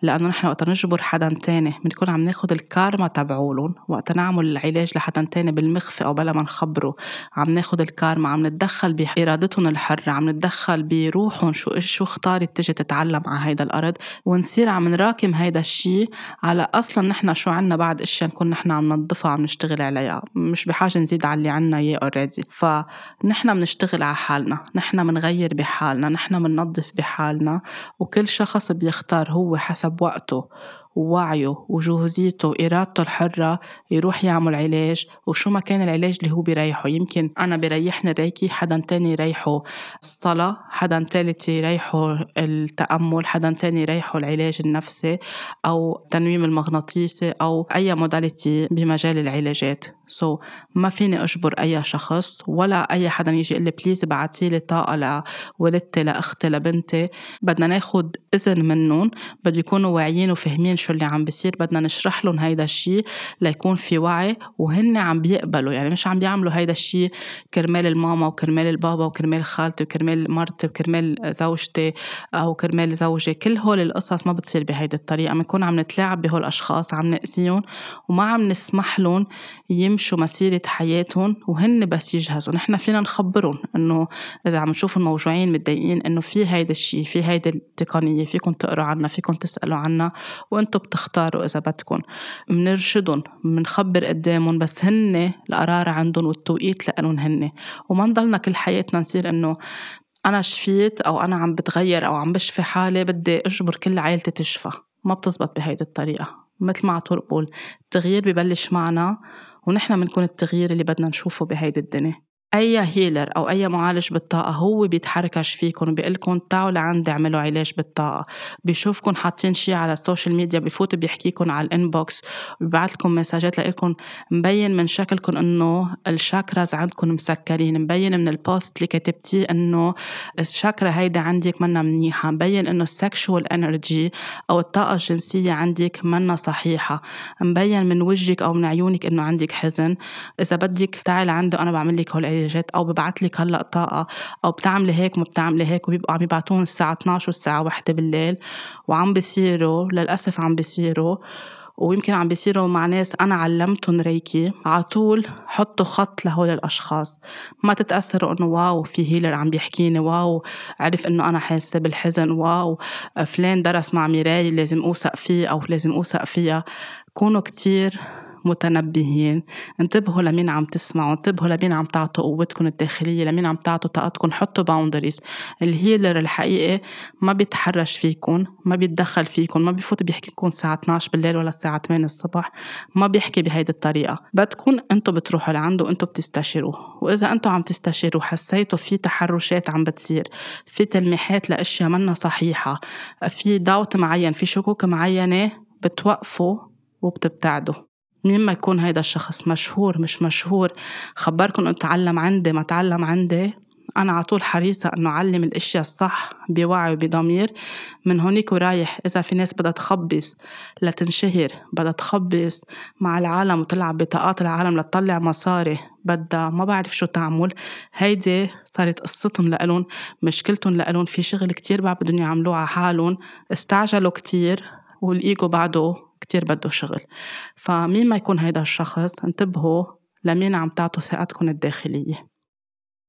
لأنه نحن وقت نجبر حدا تاني بنكون عم ناخد الكارما تبعولن وقت نعمل العلاج لحدا تاني بالمخفي أو بلا ما نخبره عم ناخد الكارما عم نتدخل بإرادتهم الحرة عم نتدخل بروحهم شو شو اختارت تجي تتعلم على هيدا الأرض. ونصير عم نراكم هيدا الشيء على أصلا نحن شو عنا بعد اشياء نكون نحن عم ننظفها عم نشتغل عليها. مش بحاجة نزيد على اللي عنا إياه اوريدي فنحن بنشتغل على حالنا. نحن بنغير بحالنا. نحن بننظف بحالنا. وكل شخص بيختار هو حسب وقته. ووعيه وجهوزيته وإرادته الحرة يروح يعمل علاج. وشو ما كان العلاج اللي هو بيريحه. يمكن أنا بيريحني ال reiki حدا تاني يريحه الصلاة حدا تالت يريحه التأمل حدا تاني يريحه العلاج النفسي أو التنويم المغناطيسي أو أي modality بمجال العلاجات. so, ما فيني أجبر أي شخص ولا أي حدا يجي يقول لي please بعتيلي طاقة لولدتي لأختي لبنتي بدنا ناخد إذن منهم بده يكونوا واعيين وفاهمين شو اللي عم بيصير. بدنا نشرح لهم هيدا الشيء ليكون في وعي وهن عم بيقبلوا. يعني مش عم بيعملوا هيدا الشيء كرمال الماما وكرمال البابا وكرمال خالتي وكرمال مرتي وكرمال زوجتي أو كرمال زوجي. كل هول القصص ما بتصير بهيدي الطريقة. بنكون عم نتلاعب بهول الأشخاص عم نأذيهم وما عم نسمح لهم يمشوا مسيرة حياتهم وهن بس يجهزوا. نحن فينا نخبرهم إنه إذا عم نشوفهم موجوعين متضايقين إنه في هيدا الشيء في هيدي التقنية فيكم تقروا عنها فيكم تسألوا عنها وأنتم بتختاروا إذا بدكم منرشدهم منخبر قدامهم بس هن القرار عندهم والتوقيت لإلهم هن. وما نضلنا كل حياتنا نصير إنه أنا شفيت أو أنا عم بتغير أو عم بشفي حالي بدي أجبر كل عائلتي تشفى. ما بتزبط بهيدي الطريقة. مثل ما عطول بقول التغيير ببلش معنا ونحن بنكون التغيير اللي بدنا نشوفه بهيدي الدنيا. أي healer أو أي معالج بالطاقة هو بيتحرش فيكم وبيقلكم تعالوا لعندي اعملوا علاج بالطاقة. بيشوفكم حاطين شي على ال social media بفوت بيحكيكم على ال inbox وبيبعث لكم messages لكم مبين من شكلكم إنه ال chakras عندكم مسكرين مبين من ال post اللي كتبتيه إنه الشاكرا هيدا عندك منا منيحة مبين إنه ال sexual energy أو الطاقة الجنسية عندك منا صحيحة مبين من وجهك أو من عيونك إنه عندك حزن. إذا بدك تعال عندي أنا بعمل لك هول العلاجات أو ببعث لك هلأ طاقة أو بتعملي هيك وما بتعملي هيك وبيبقوا عم يبعتون الساعة 12 والساعة 1 بالليل وعم بيصيروا للأسف عم بيصيروا ويمكن عم بيصيروا مع ناس أنا علمتهم reiki على طول حطوا خط لهول الأشخاص. ما تتأثروا إنه wow في healer عم بيحكيني wow عرف إنه أنا حاسة بالحزن wow فلان درس مع ميراي لازم أوثق فيه أو لازم أوثق فيها. كونوا كتير متنبهين. انتبهوا لمين عم تسمعوا انتبهوا لمين عم تعطوا قوتكم الداخلية لمين عم تعطوا طاقتكم حطوا boundaries ال healer الحقيقي ما بيتحرش فيكم ما بيتدخل فيكم ما بيفوت بيحكي لكم الساعة 12 بالليل ولا الساعة 8 الصبح ما بيحكي بهيدي الطريقة. بدكم أنتم بتروحوا لعنده وأنتم بتستشيروه. وإذا أنتم عم تستشيروا حسيتوا في تحرشات عم بتصير في تلميحات لأشياء منا صحيحة في داوت معين في شكوك معينة بتوقفوا وبتبتعدوا. مين ما يكون هيدا الشخص مشهور مش مشهور خبركم إنه تعلم عندي ما تعلم عندي أنا على طول حريصة إنه أعلم الأشياء الصح بوعي وبضمير. من هونيك ورايح إذا في ناس بدها تخبص لتنشهر بدها تخبص مع العالم وتلعب بطاقات العالم لتطلع مصاري بدها ما بعرف شو تعمل. هيدي صارت قصتهم لإلهم مشكلتهم لإلهم في شغل كتير بعد بدهم يعملوه على حالهم استعجلوا كتير والإيجو بعده كتير بده شغل. فمين ما يكون هيدا الشخص انتبهوا لمين عم تعطوا ثقتكم الداخلية.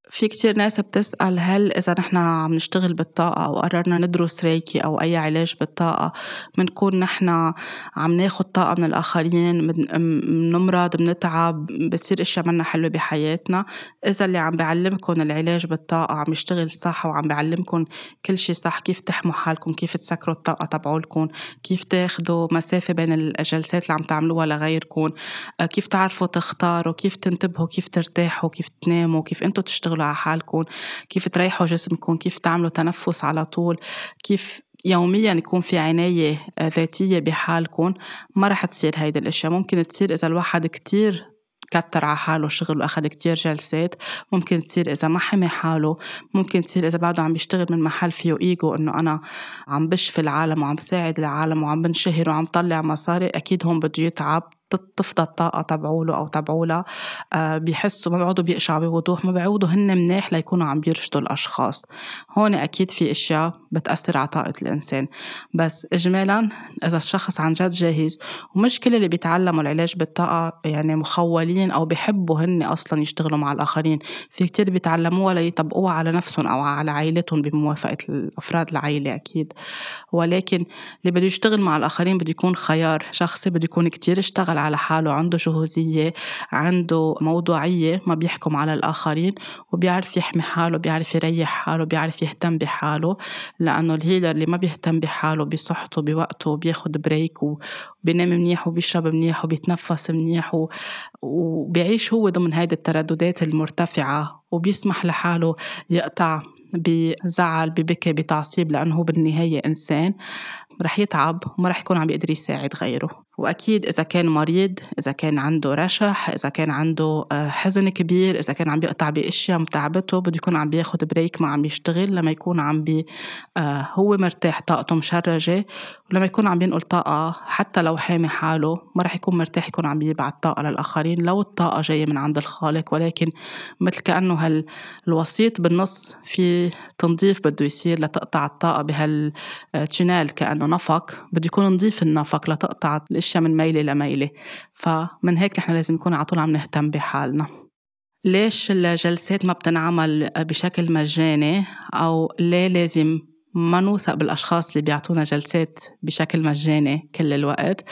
في كتير ناس بتسأل هل إذا نحن عم نشتغل بالطاقة أو قررنا ندرس ريكي أو أي علاج بالطاقة بنكون نحن عم ناخد طاقة من الآخرين بنمرض بنتعب بتصير أشياء منا حلوة بحياتنا. إذا اللي عم بعلمكم العلاج بالطاقة عم يشتغل صح وعم بعلمكم كل شي صح كيف تحموا حالكم كيف تسكروا الطاقة تبعولكم كيف تاخدوا مسافة بين الجلسات اللي عم تعملوها لغيركم كيف تعرفوا تختاروا كيف تنتبهوا كيف ترتاحوا كيف تناموا كيف أنتوا تشتغلوا على حالكم كيف تريحوا جسمكم كيف تعملوا تنفس على طول كيف يوميا يكون في عناية ذاتية بحالكم ما رح تصير هيدي الأشياء. ممكن تصير إذا الواحد كتير كتر على حاله شغل وأخذ كتير جلسات ممكن تصير إذا ما حمي حاله ممكن تصير إذا بعده عم بيشتغل من محل فيه إيجو إنه أنا عم بشفي العالم وعم بساعد العالم وعم بنشهر وعم طلع مصاري أكيد هون بده يتعب. تفضى الطاقة تبعوله أو تبعولا آه بيحسوا ما بيعودوا بيقشعوا بوضوح ما بيعودوا هن مناح ليكونوا عم بيرشدوا الأشخاص. هون أكيد في أشياء بتأثر على طاقة الإنسان. بس إجمالا إذا الشخص عن جد جاهز ومش كل اللي بيتعلموا العلاج بالطاقة يعني مخولين أو بيحبوا هن أصلا يشتغلوا مع الآخرين في كتير بيتعلموها ليطبقوها على نفسهم أو على عائلتهم بموافقة الأفراد العائلة أكيد. ولكن اللي بده يشتغل مع الآخرين بده يكون خيار. شخصي بده يكون كتير اشتغل بيشتغل على حاله عنده جهوزية عنده موضوعية ما بيحكم على الآخرين وبيعرف يحمي حاله بيعرف يريح حاله بيعرف يهتم بحاله لأنه ال healer اللي ما بيهتم بحاله بصحته بوقته بياخد break وبينام منيح وبيشرب منيح وبيتنفس منيح وبيعيش هو ضمن هيدي الترددات المرتفعة وبيسمح لحاله يقطع بزعل ببكي بتعصيب لأنه هو بالنهاية إنسان رح يتعب وما رح يكون عم يقدر يساعد غيره. وأكيد إذا كان مريض إذا كان عنده رشح إذا كان عنده آه، حزن كبير إذا كان عم بيقطع بأشياء متعبته بده يكون عم بياخد break ما عم يشتغل لما يكون عم بي آه، هو مرتاح طاقته مشرجة ولما يكون عم بينقل طاقة حتى لو حامي حاله ما رح يكون مرتاح يكون عم بيبعت طاقة للآخرين لو الطاقة جاية من عند الخالق ولكن مثل كأنه هالوسيط بالنص في تنظيف بده يصير لتقطع الطاقة بهالتونال كأنه نفق بده يكون نظيف النفق لتقطع الاشياء من ميله لميله فمن هيك نحن لازم نكون على طول عم نهتم بحالنا. ليش الجلسات ما بتنعمل بشكل مجاني؟ أو ليه لازم ما نوثق بالأشخاص اللي بيعطونا جلسات بشكل مجاني كل الوقت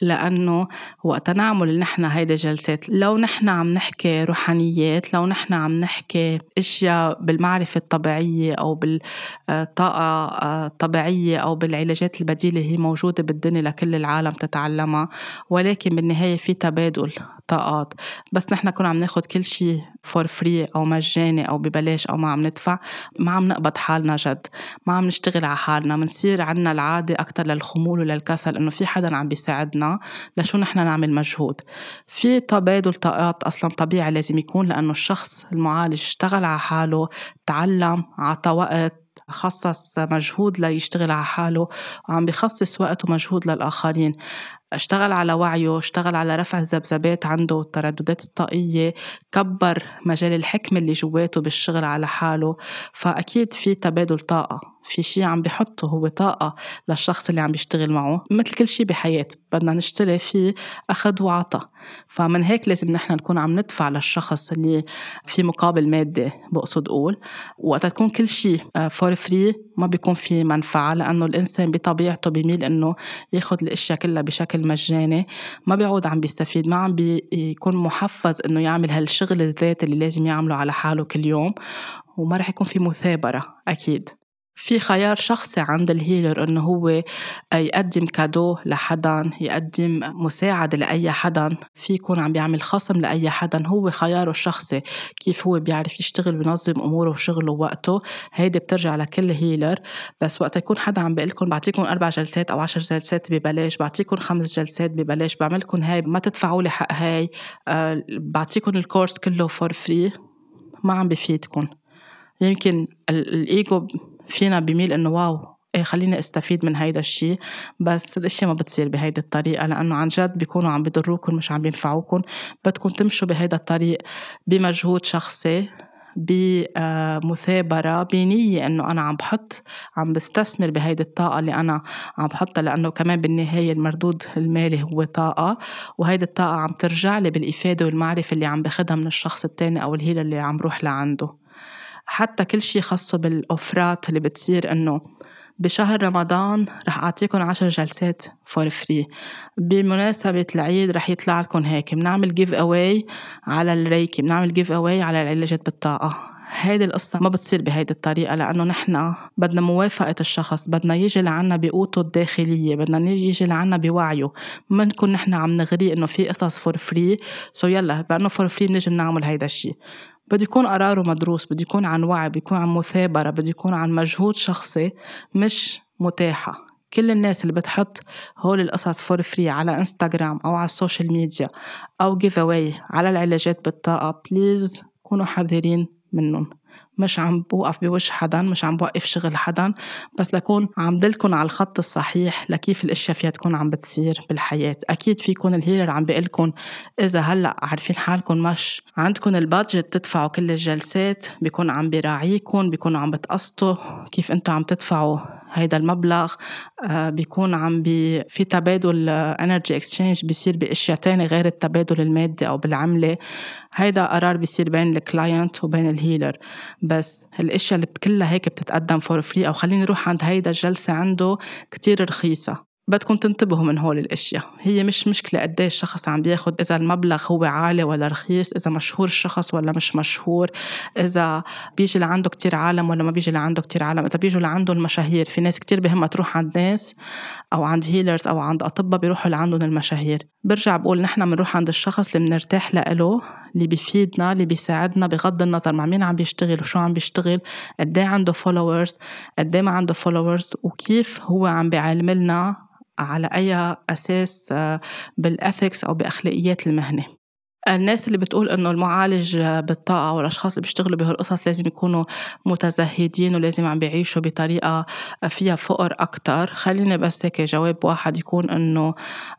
لأنه وقت نعمل نحن هيدي الجلسات لو نحن عم نحكي روحانيات لو نحن عم نحكي أشياء بالمعرفة الطبيعية أو بالطاقة الطبيعية أو بالعلاجات البديلة هي موجودة بالدنيا لكل العالم تتعلمها ولكن بالنهاية في تبادل. طاقات. بس نحن كنا عم ناخد كل شيء for free أو مجاني أو ببلاش أو ما عم ندفع ما عم نقبض حالنا جد. ما عم نشتغل على حالنا. بنصير عنا العادة أكتر للخمول وللكسل إنه في حدا عم بيساعدنا لشو نحن نعمل مجهود. في تبادل طاقات أصلا طبيعي لازم يكون لأنه الشخص المعالج اشتغل على حاله تعلم عطى وقت خصص مجهود ليشتغل على حاله وعم بخصص وقت ومجهود للآخرين. اشتغل على وعيه اشتغل على رفع الذبذبات عنده الترددات الطاقية كبر مجال الحكمة اللي جواته بالشغل على حاله. فأكيد في تبادل طاقة. في شيء عم بحطه هو طاقة للشخص اللي عم بيشتغل معه مثل كل شيء بحياة بدنا نشتري فيه أخذ وعطى فمن هيك لازم نحن نكون عم ندفع للشخص اللي في مقابل مادي بقصد أقول. وقت تكون كل شيء for free ما بيكون في منفعة لأنه الإنسان بطبيعته بيميل إنه ياخد الأشياء كلها بشكل مجاني. ما بيعود عم بيستفيد ما عم بيكون محفز إنه يعمل هالشغل الذاتي اللي لازم يعمله على حاله كل يوم. وما رح يكون في مثابرة أكيد. في خيار شخصي عند ال healer إنه هو يقدم fr: cadeau لحدا يقدم مساعدة لأي حدا في يكون عم بيعمل خصم لأي حدا. هو خياره الشخصي كيف هو بيعرف يشتغل وينظم أموره وشغله ووقته. هيدي بترجع لكل healer. بس وقت يكون حدا عم بيقول لكم بعطيكم أربع جلسات أو عشر جلسات ببلاش بعطيكم خمس جلسات ببلاش بعملكم هاي ما تدفعوا لي حق هاي أه بعطيكم ال course كله for free ما عم بفيدكم. يمكن الإيجو فينا بميل إنه wow إيه خليني أستفيد من هيدا الشيء بس الأشياء ما بتصير بهيدي الطريقة لأنه عن جد بيكونوا عم بضروكم مش عم بينفعوكم. بدكم تمشوا بهيدا الطريق بمجهود شخصي بمثابرة بنية إنه أنا عم بحط عم بستثمر بهيدي الطاقة اللي أنا عم بحطها لأنه كمان بالنهاية المردود المالي هو طاقة. وهيدي الطاقة عم ترجع لي بالإفادة والمعرفة اللي عم باخدها من الشخص التاني أو ال healer اللي عم روح لعنده. حتى كل شيء خاصه بالأوفرات اللي بتصير إنه بشهر رمضان رح أعطيكم عشر جلسات for free بمناسبة العيد رح يطلع لكم هيك بنعمل giveaway على الريكي بنعمل giveaway على العلاجات بالطاقة. هيدي القصة ما بتصير بهيدي الطريقة لأنه نحن بدنا موافقة الشخص بدنا يجي لعنا بقوته الداخلية بدنا يجي لعنا بوعيه. ما نكون نحن عم نغريه إنه في قصص for free so يلا بأنه for free بنجي بنعمل هيدا الشيء بده يكون قراره مدروس بده يكون عن وعي بده يكون عن مثابرة بده يكون عن مجهود شخصي مش متاحة. كل الناس اللي بتحط هول القصص for free على انستغرام أو على ال social media أو giveaway على العلاجات بالطاقة please كونوا حذرين منهم. مش عم بوقف بوش حدا مش عم بوقف شغل حدا بس لكون عم دلكن على الخط الصحيح لكيف الأشياء فيها تكون عم بتصير بالحياة. أكيد فيكم ال healer عم بيقلكن إذا هلأ عارفين حالكم مش عندكم ال budget تدفعوا كل الجلسات بيكون عم بيراعيكم بيكونوا عم بتقسطوا كيف أنتم عم تدفعوا هيدا المبلغ آه، بيكون عم بي في تبادل energy exchange بيصير بأشياء تانية غير التبادل المادي أو بالعملة. هيدا قرار بيصير بين ال client وبين ال healer بس الأشياء اللي كلها هيك بتتقدم for free أو خليني نروح عند هيدا الجلسة عنده كتير رخيصة. بدكم تنتبهوا من هول الأشياء. هي مش مشكلة قد الشخص عم بياخد إذا المبلغ هو عالي ولا رخيص إذا مشهور الشخص ولا مش مشهور إذا بيجي لعنده كتير عالم ولا ما بيجي لعنده كتير عالم. إذا بيجوا لعنده المشاهير في ناس كتير بهمها تروح عند ناس أو عند healers أو عند أطباء بيروحوا لعندهم المشاهير. برجع بقول نحن بنروح عند الشخص اللي بنرتاح له اللي بيفيدنا اللي بيساعدنا بغض النظر مع مين عم بيشتغل وشو عم بيشتغل قد إيه عنده followers قد إيه ما عنده followers وكيف هو عم بيعلم لنا على أي أساس آه، بال ethics أو بأخلاقيات المهنة. الناس اللي بتقول إنه المعالج بالطاقة والأشخاص اللي بيشتغلوا بهالقصص لازم يكونوا متزهدين ولازم عم بيعيشوا بطريقة فيها فقر أكثر خليني بس هيك جواب واحد يكون إنه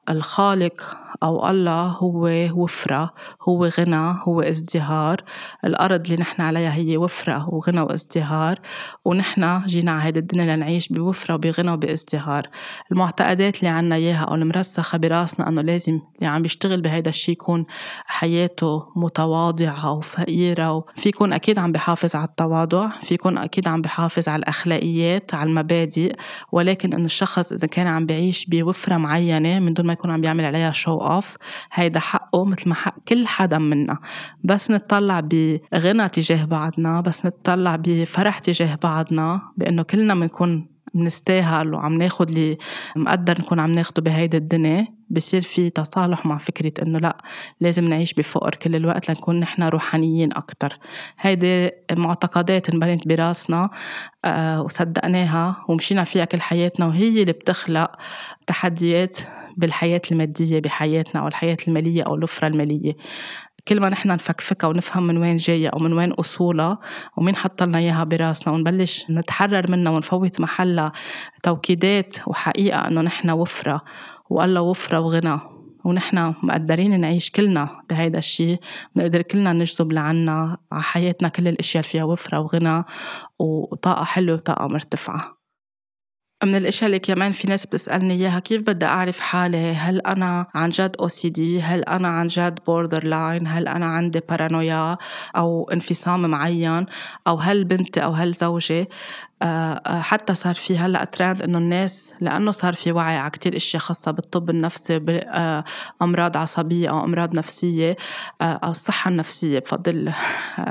الخالق أو الله هو وفرة هو غنى هو ازدهار. الأرض اللي نحن عليها هي وفرة وغنى وازدهار. ونحن جينا على هيدي الدنيا لنعيش بوفرة وبغنى وبازدهار. المعتقدات اللي عنا إياها أو المرسخة براسنا أنه لازم اللي عم بيشتغل بهيدا الشيء يكون حياته متواضعة وفقيرة. وفي يكون أكيد عم بحافظ على التواضع في يكون أكيد عم بحافظ على الأخلاقيات على المبادئ. ولكن أن الشخص إذا كان عم بيعيش بوفرة معينة من دون ما يكون عم بيعمل عليها شو اوف هيدا حقه مثل ما حق كل حدا منا. بس نتطلع بغنى تجاه بعضنا بس نتطلع بفرح تجاه بعضنا بأنه كلنا بنكون بنستاهل وعم ناخد اللي مقدر نكون عم ناخده بهيدي الدنيا بصير في تصالح مع فكرة إنه لأ لازم نعيش بفقر كل الوقت لنكون نحن روحانيين أكتر. هيدي معتقدات انبنت براسنا آه وصدقناها ومشينا فيها كل حياتنا وهي اللي بتخلق تحديات بالحياة المادية بحياتنا أو الحياة المالية أو الوفرة المالية. كل ما نحن نفكفكها ونفهم من وين جاية أو من وين أصولها ومين حط لنا إياها براسنا ونبلش نتحرر منها ونفوت محلها توكيدات وحقيقة إنه نحن وفرة والله وفرة وغنى ونحن مقدرين نعيش كلنا بهيدا الشيء بنقدر كلنا نجذب لعنا على حياتنا كل الأشياء اللي فيها وفرة وغنى وطاقة حلوة وطاقة مرتفعة. من الأشياء اللي كمان في ناس بتسألني إياها كيف بدي أعرف حالي؟ هل أنا عن جد OCD هل أنا عن جد borderline هل أنا عندي بارانويا أو انفصام معين؟ أو هل بنتي أو هل زوجي؟ حتى صار في هلأ ترند إنه الناس لأنه صار في وعي على كثير إشياء خاصة بالطب النفسي بامراض آه، عصبية أو أمراض نفسية أو الصحة النفسية بفضل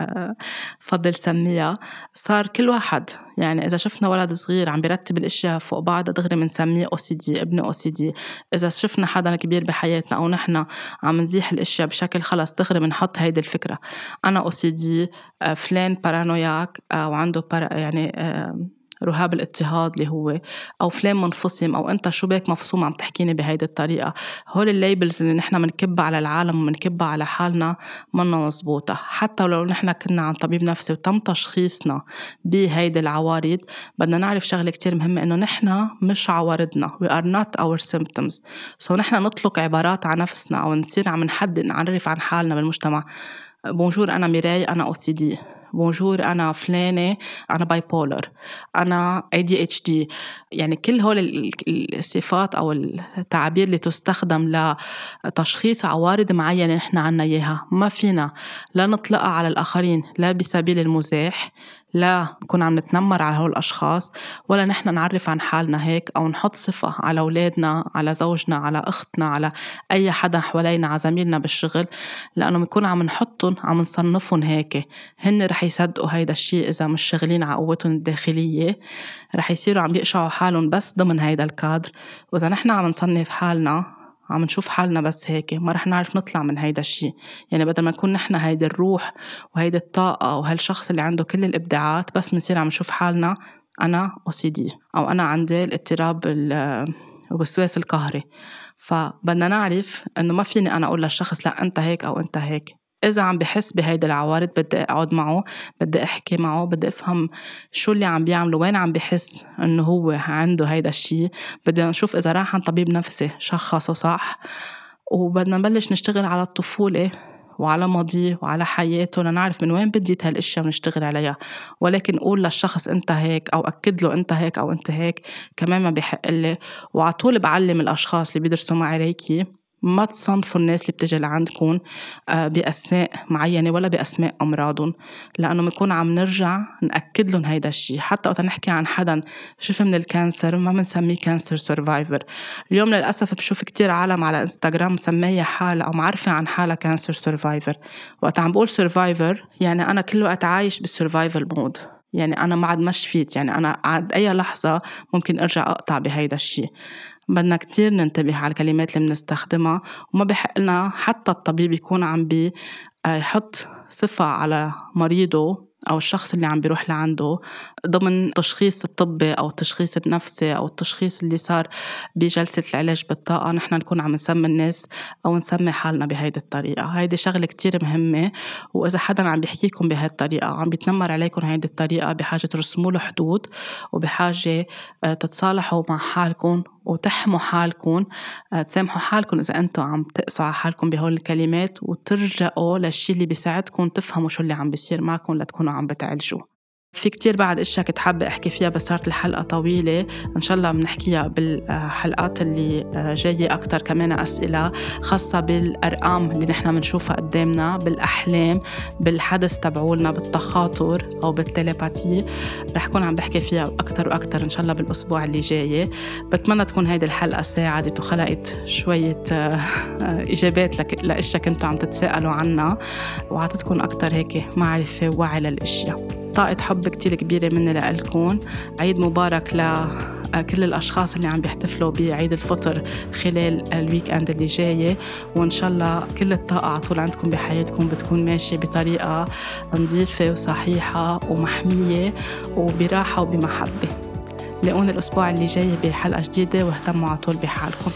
بفضل سميها. صار كل واحد يعني إذا شفنا ولد صغير عم بيرتب الإشياء فوق بعضها دغري بنسميه OCD ابن OCD إذا شفنا حدا كبير بحياتنا أو نحن عم نزيح الإشياء بشكل خلص دغري بنحط هيدي الفكرة. أنا OCD فلان paranoiac وعنده يعني رهاب الاضطهاد اللي هو أو فلان منفصم أو أنت شو بك مفصوم عم تحكيني بهيدي الطريقة. هول ال labels اللي نحن بنكبها على العالم وبنكبها على حالنا منا مزبوطه حتى لو نحن كنا عند طبيب نفسي وتم تشخيصنا بهيدي العوارض بدنا نعرف شغلة كتير مهمة إنه نحن مش عوارضنا. We are not our symptoms. so so نحن نطلق عبارات على نفسنا أو نصير عم نحدد نعرف عن حالنا بالمجتمع. bonjour أنا ميراي أنا OCD bonjour أنا فلانة أنا bipolar أنا ADHD يعني كل هول الصفات أو التعابير اللي تستخدم لتشخيص عوارض معينة نحن عنا إياها. ما فينا لا نطلقها على الآخرين لا بسبيل المزاح لا نكون عم نتنمر على هول الأشخاص ولا نحن نعرف عن حالنا هيك أو نحط صفة على أولادنا على زوجنا على أختنا على أي حدا حوالينا على زميلنا بالشغل لأنه بنكون عم نحطهم عم نصنفهم هيك. هن رح يصدقوا هيدا الشيء إذا مش شغلين على قوتهم الداخلية. رح يصيروا عم يقشعوا حالهم بس ضمن هيدا الكادر. وإذا نحن عم نصنف حالنا عم نشوف حالنا بس هيك ما رح نعرف نطلع من هيدا الشيء يعني بدل ما نكون نحن هيدي الروح وهيدي الطاقة وهالشخص اللي عنده كل الإبداعات بس بنصير عم نشوف حالنا أنا أوسيدي أو أنا عندي الاضطراب الوسواس القهري. فبدنا نعرف إنه ما فيني أنا أقول للشخص لا أنت هيك أو أنت هيك. إذا عم بحس بهيدي العوارض بدي أقعد معه بدي أحكي معه بدي أفهم شو اللي عم بيعمله وين عم بحس إنه هو عنده هيدا الشيء بدنا نشوف إذا راح عن طبيب نفسي شخصه صح وبدنا نبلش نشتغل على الطفولة وعلى ماضيه وعلى حياته لنعرف من وين بديت هالأشياء ونشتغل عليها. ولكن قول للشخص أنت هيك أو أكد له أنت هيك أو أنت هيك كمان ما بيحق لي. وعلى طول بعلم الأشخاص اللي بيدرسوا معي ريكي. ما تصنفوا الناس اللي بتجي لعندكم آه، بأسماء معينة ولا بأسماء أمراضهم لأنه بنكون عم نرجع نأكد لهم هيدا الشيء حتى وقت نحكي عن حدا شفى من ال cancer ما بنسميه cancer survivor اليوم للأسف بشوف كتير عالم على إنستغرام مسمية حالها أو معرفة عن حالها cancer survivor وقت عم بقول survivor يعني أنا كل وقت عايش بال survival mode. يعني أنا ما عاد ما شفيت يعني أنا عاد أي لحظة ممكن أرجع أقطع بهيدا الشيء بدنا كتير ننتبه على الكلمات اللي بنستخدمها وما بحق لنا حتى الطبيب يكون عم بيحط صفة على مريضه أو الشخص اللي عم بيروح لعنده ضمن التشخيص الطبي أو التشخيص النفسي أو التشخيص اللي صار بجلسة العلاج بالطاقة. نحن نكون عم نسمي الناس أو نسمي حالنا بهيدي الطريقة. هيدي شغلة كتير مهمة وإذا حدا عم بيحكيكم بهي الطريقة عم بيتنمر عليكم هيدي الطريقة بحاجة ترسموا له حدود وبحاجة آه، تتصالحوا مع حالكم وتحموا حالكم. آه، تسامحوا حالكم إذا أنتم عم تقسوا على حالكم بهول الكلمات وترجعوا للشي اللي بيساعدكم تفهموا شو اللي عم بيصير معكم لتكونوا عم بتعالجوا في كتير بعد إشياء كنت حابة أحكي فيها بس صارت الحلقة طويلة. إن شاء الله بنحكيها بالحلقات اللي آه، جاية أكثر كمان أسئلة خاصة بالأرقام اللي نحن بنشوفها قدامنا بالأحلام بالحدث تبعولنا بالتخاطر أو بالتليباتي رح كون عم بحكي فيها أكثر وأكثر إن شاء الله بالأسبوع اللي جاي بتمنى تكون هيدي الحلقة ساعدت وخلقت شوية آه، إجابات لأشياء كنتوا عم تتساءلوا عنها. وعطتكم أكثر هيك معرفة ووعي للأشياء. طاقة حب كتير كبيرة مني لإلكم عيد مبارك لكل الأشخاص اللي عم بيحتفلوا بعيد الفطر خلال الويك أند اللي جاية. وإن شاء الله كل الطاقة على طول عندكم بحياتكم بتكون ماشية بطريقة نظيفة وصحيحة ومحمية وبراحة وبمحبة. لاقوني الأسبوع اللي جاي بحلقة جديدة واهتموا على طول بحالكم.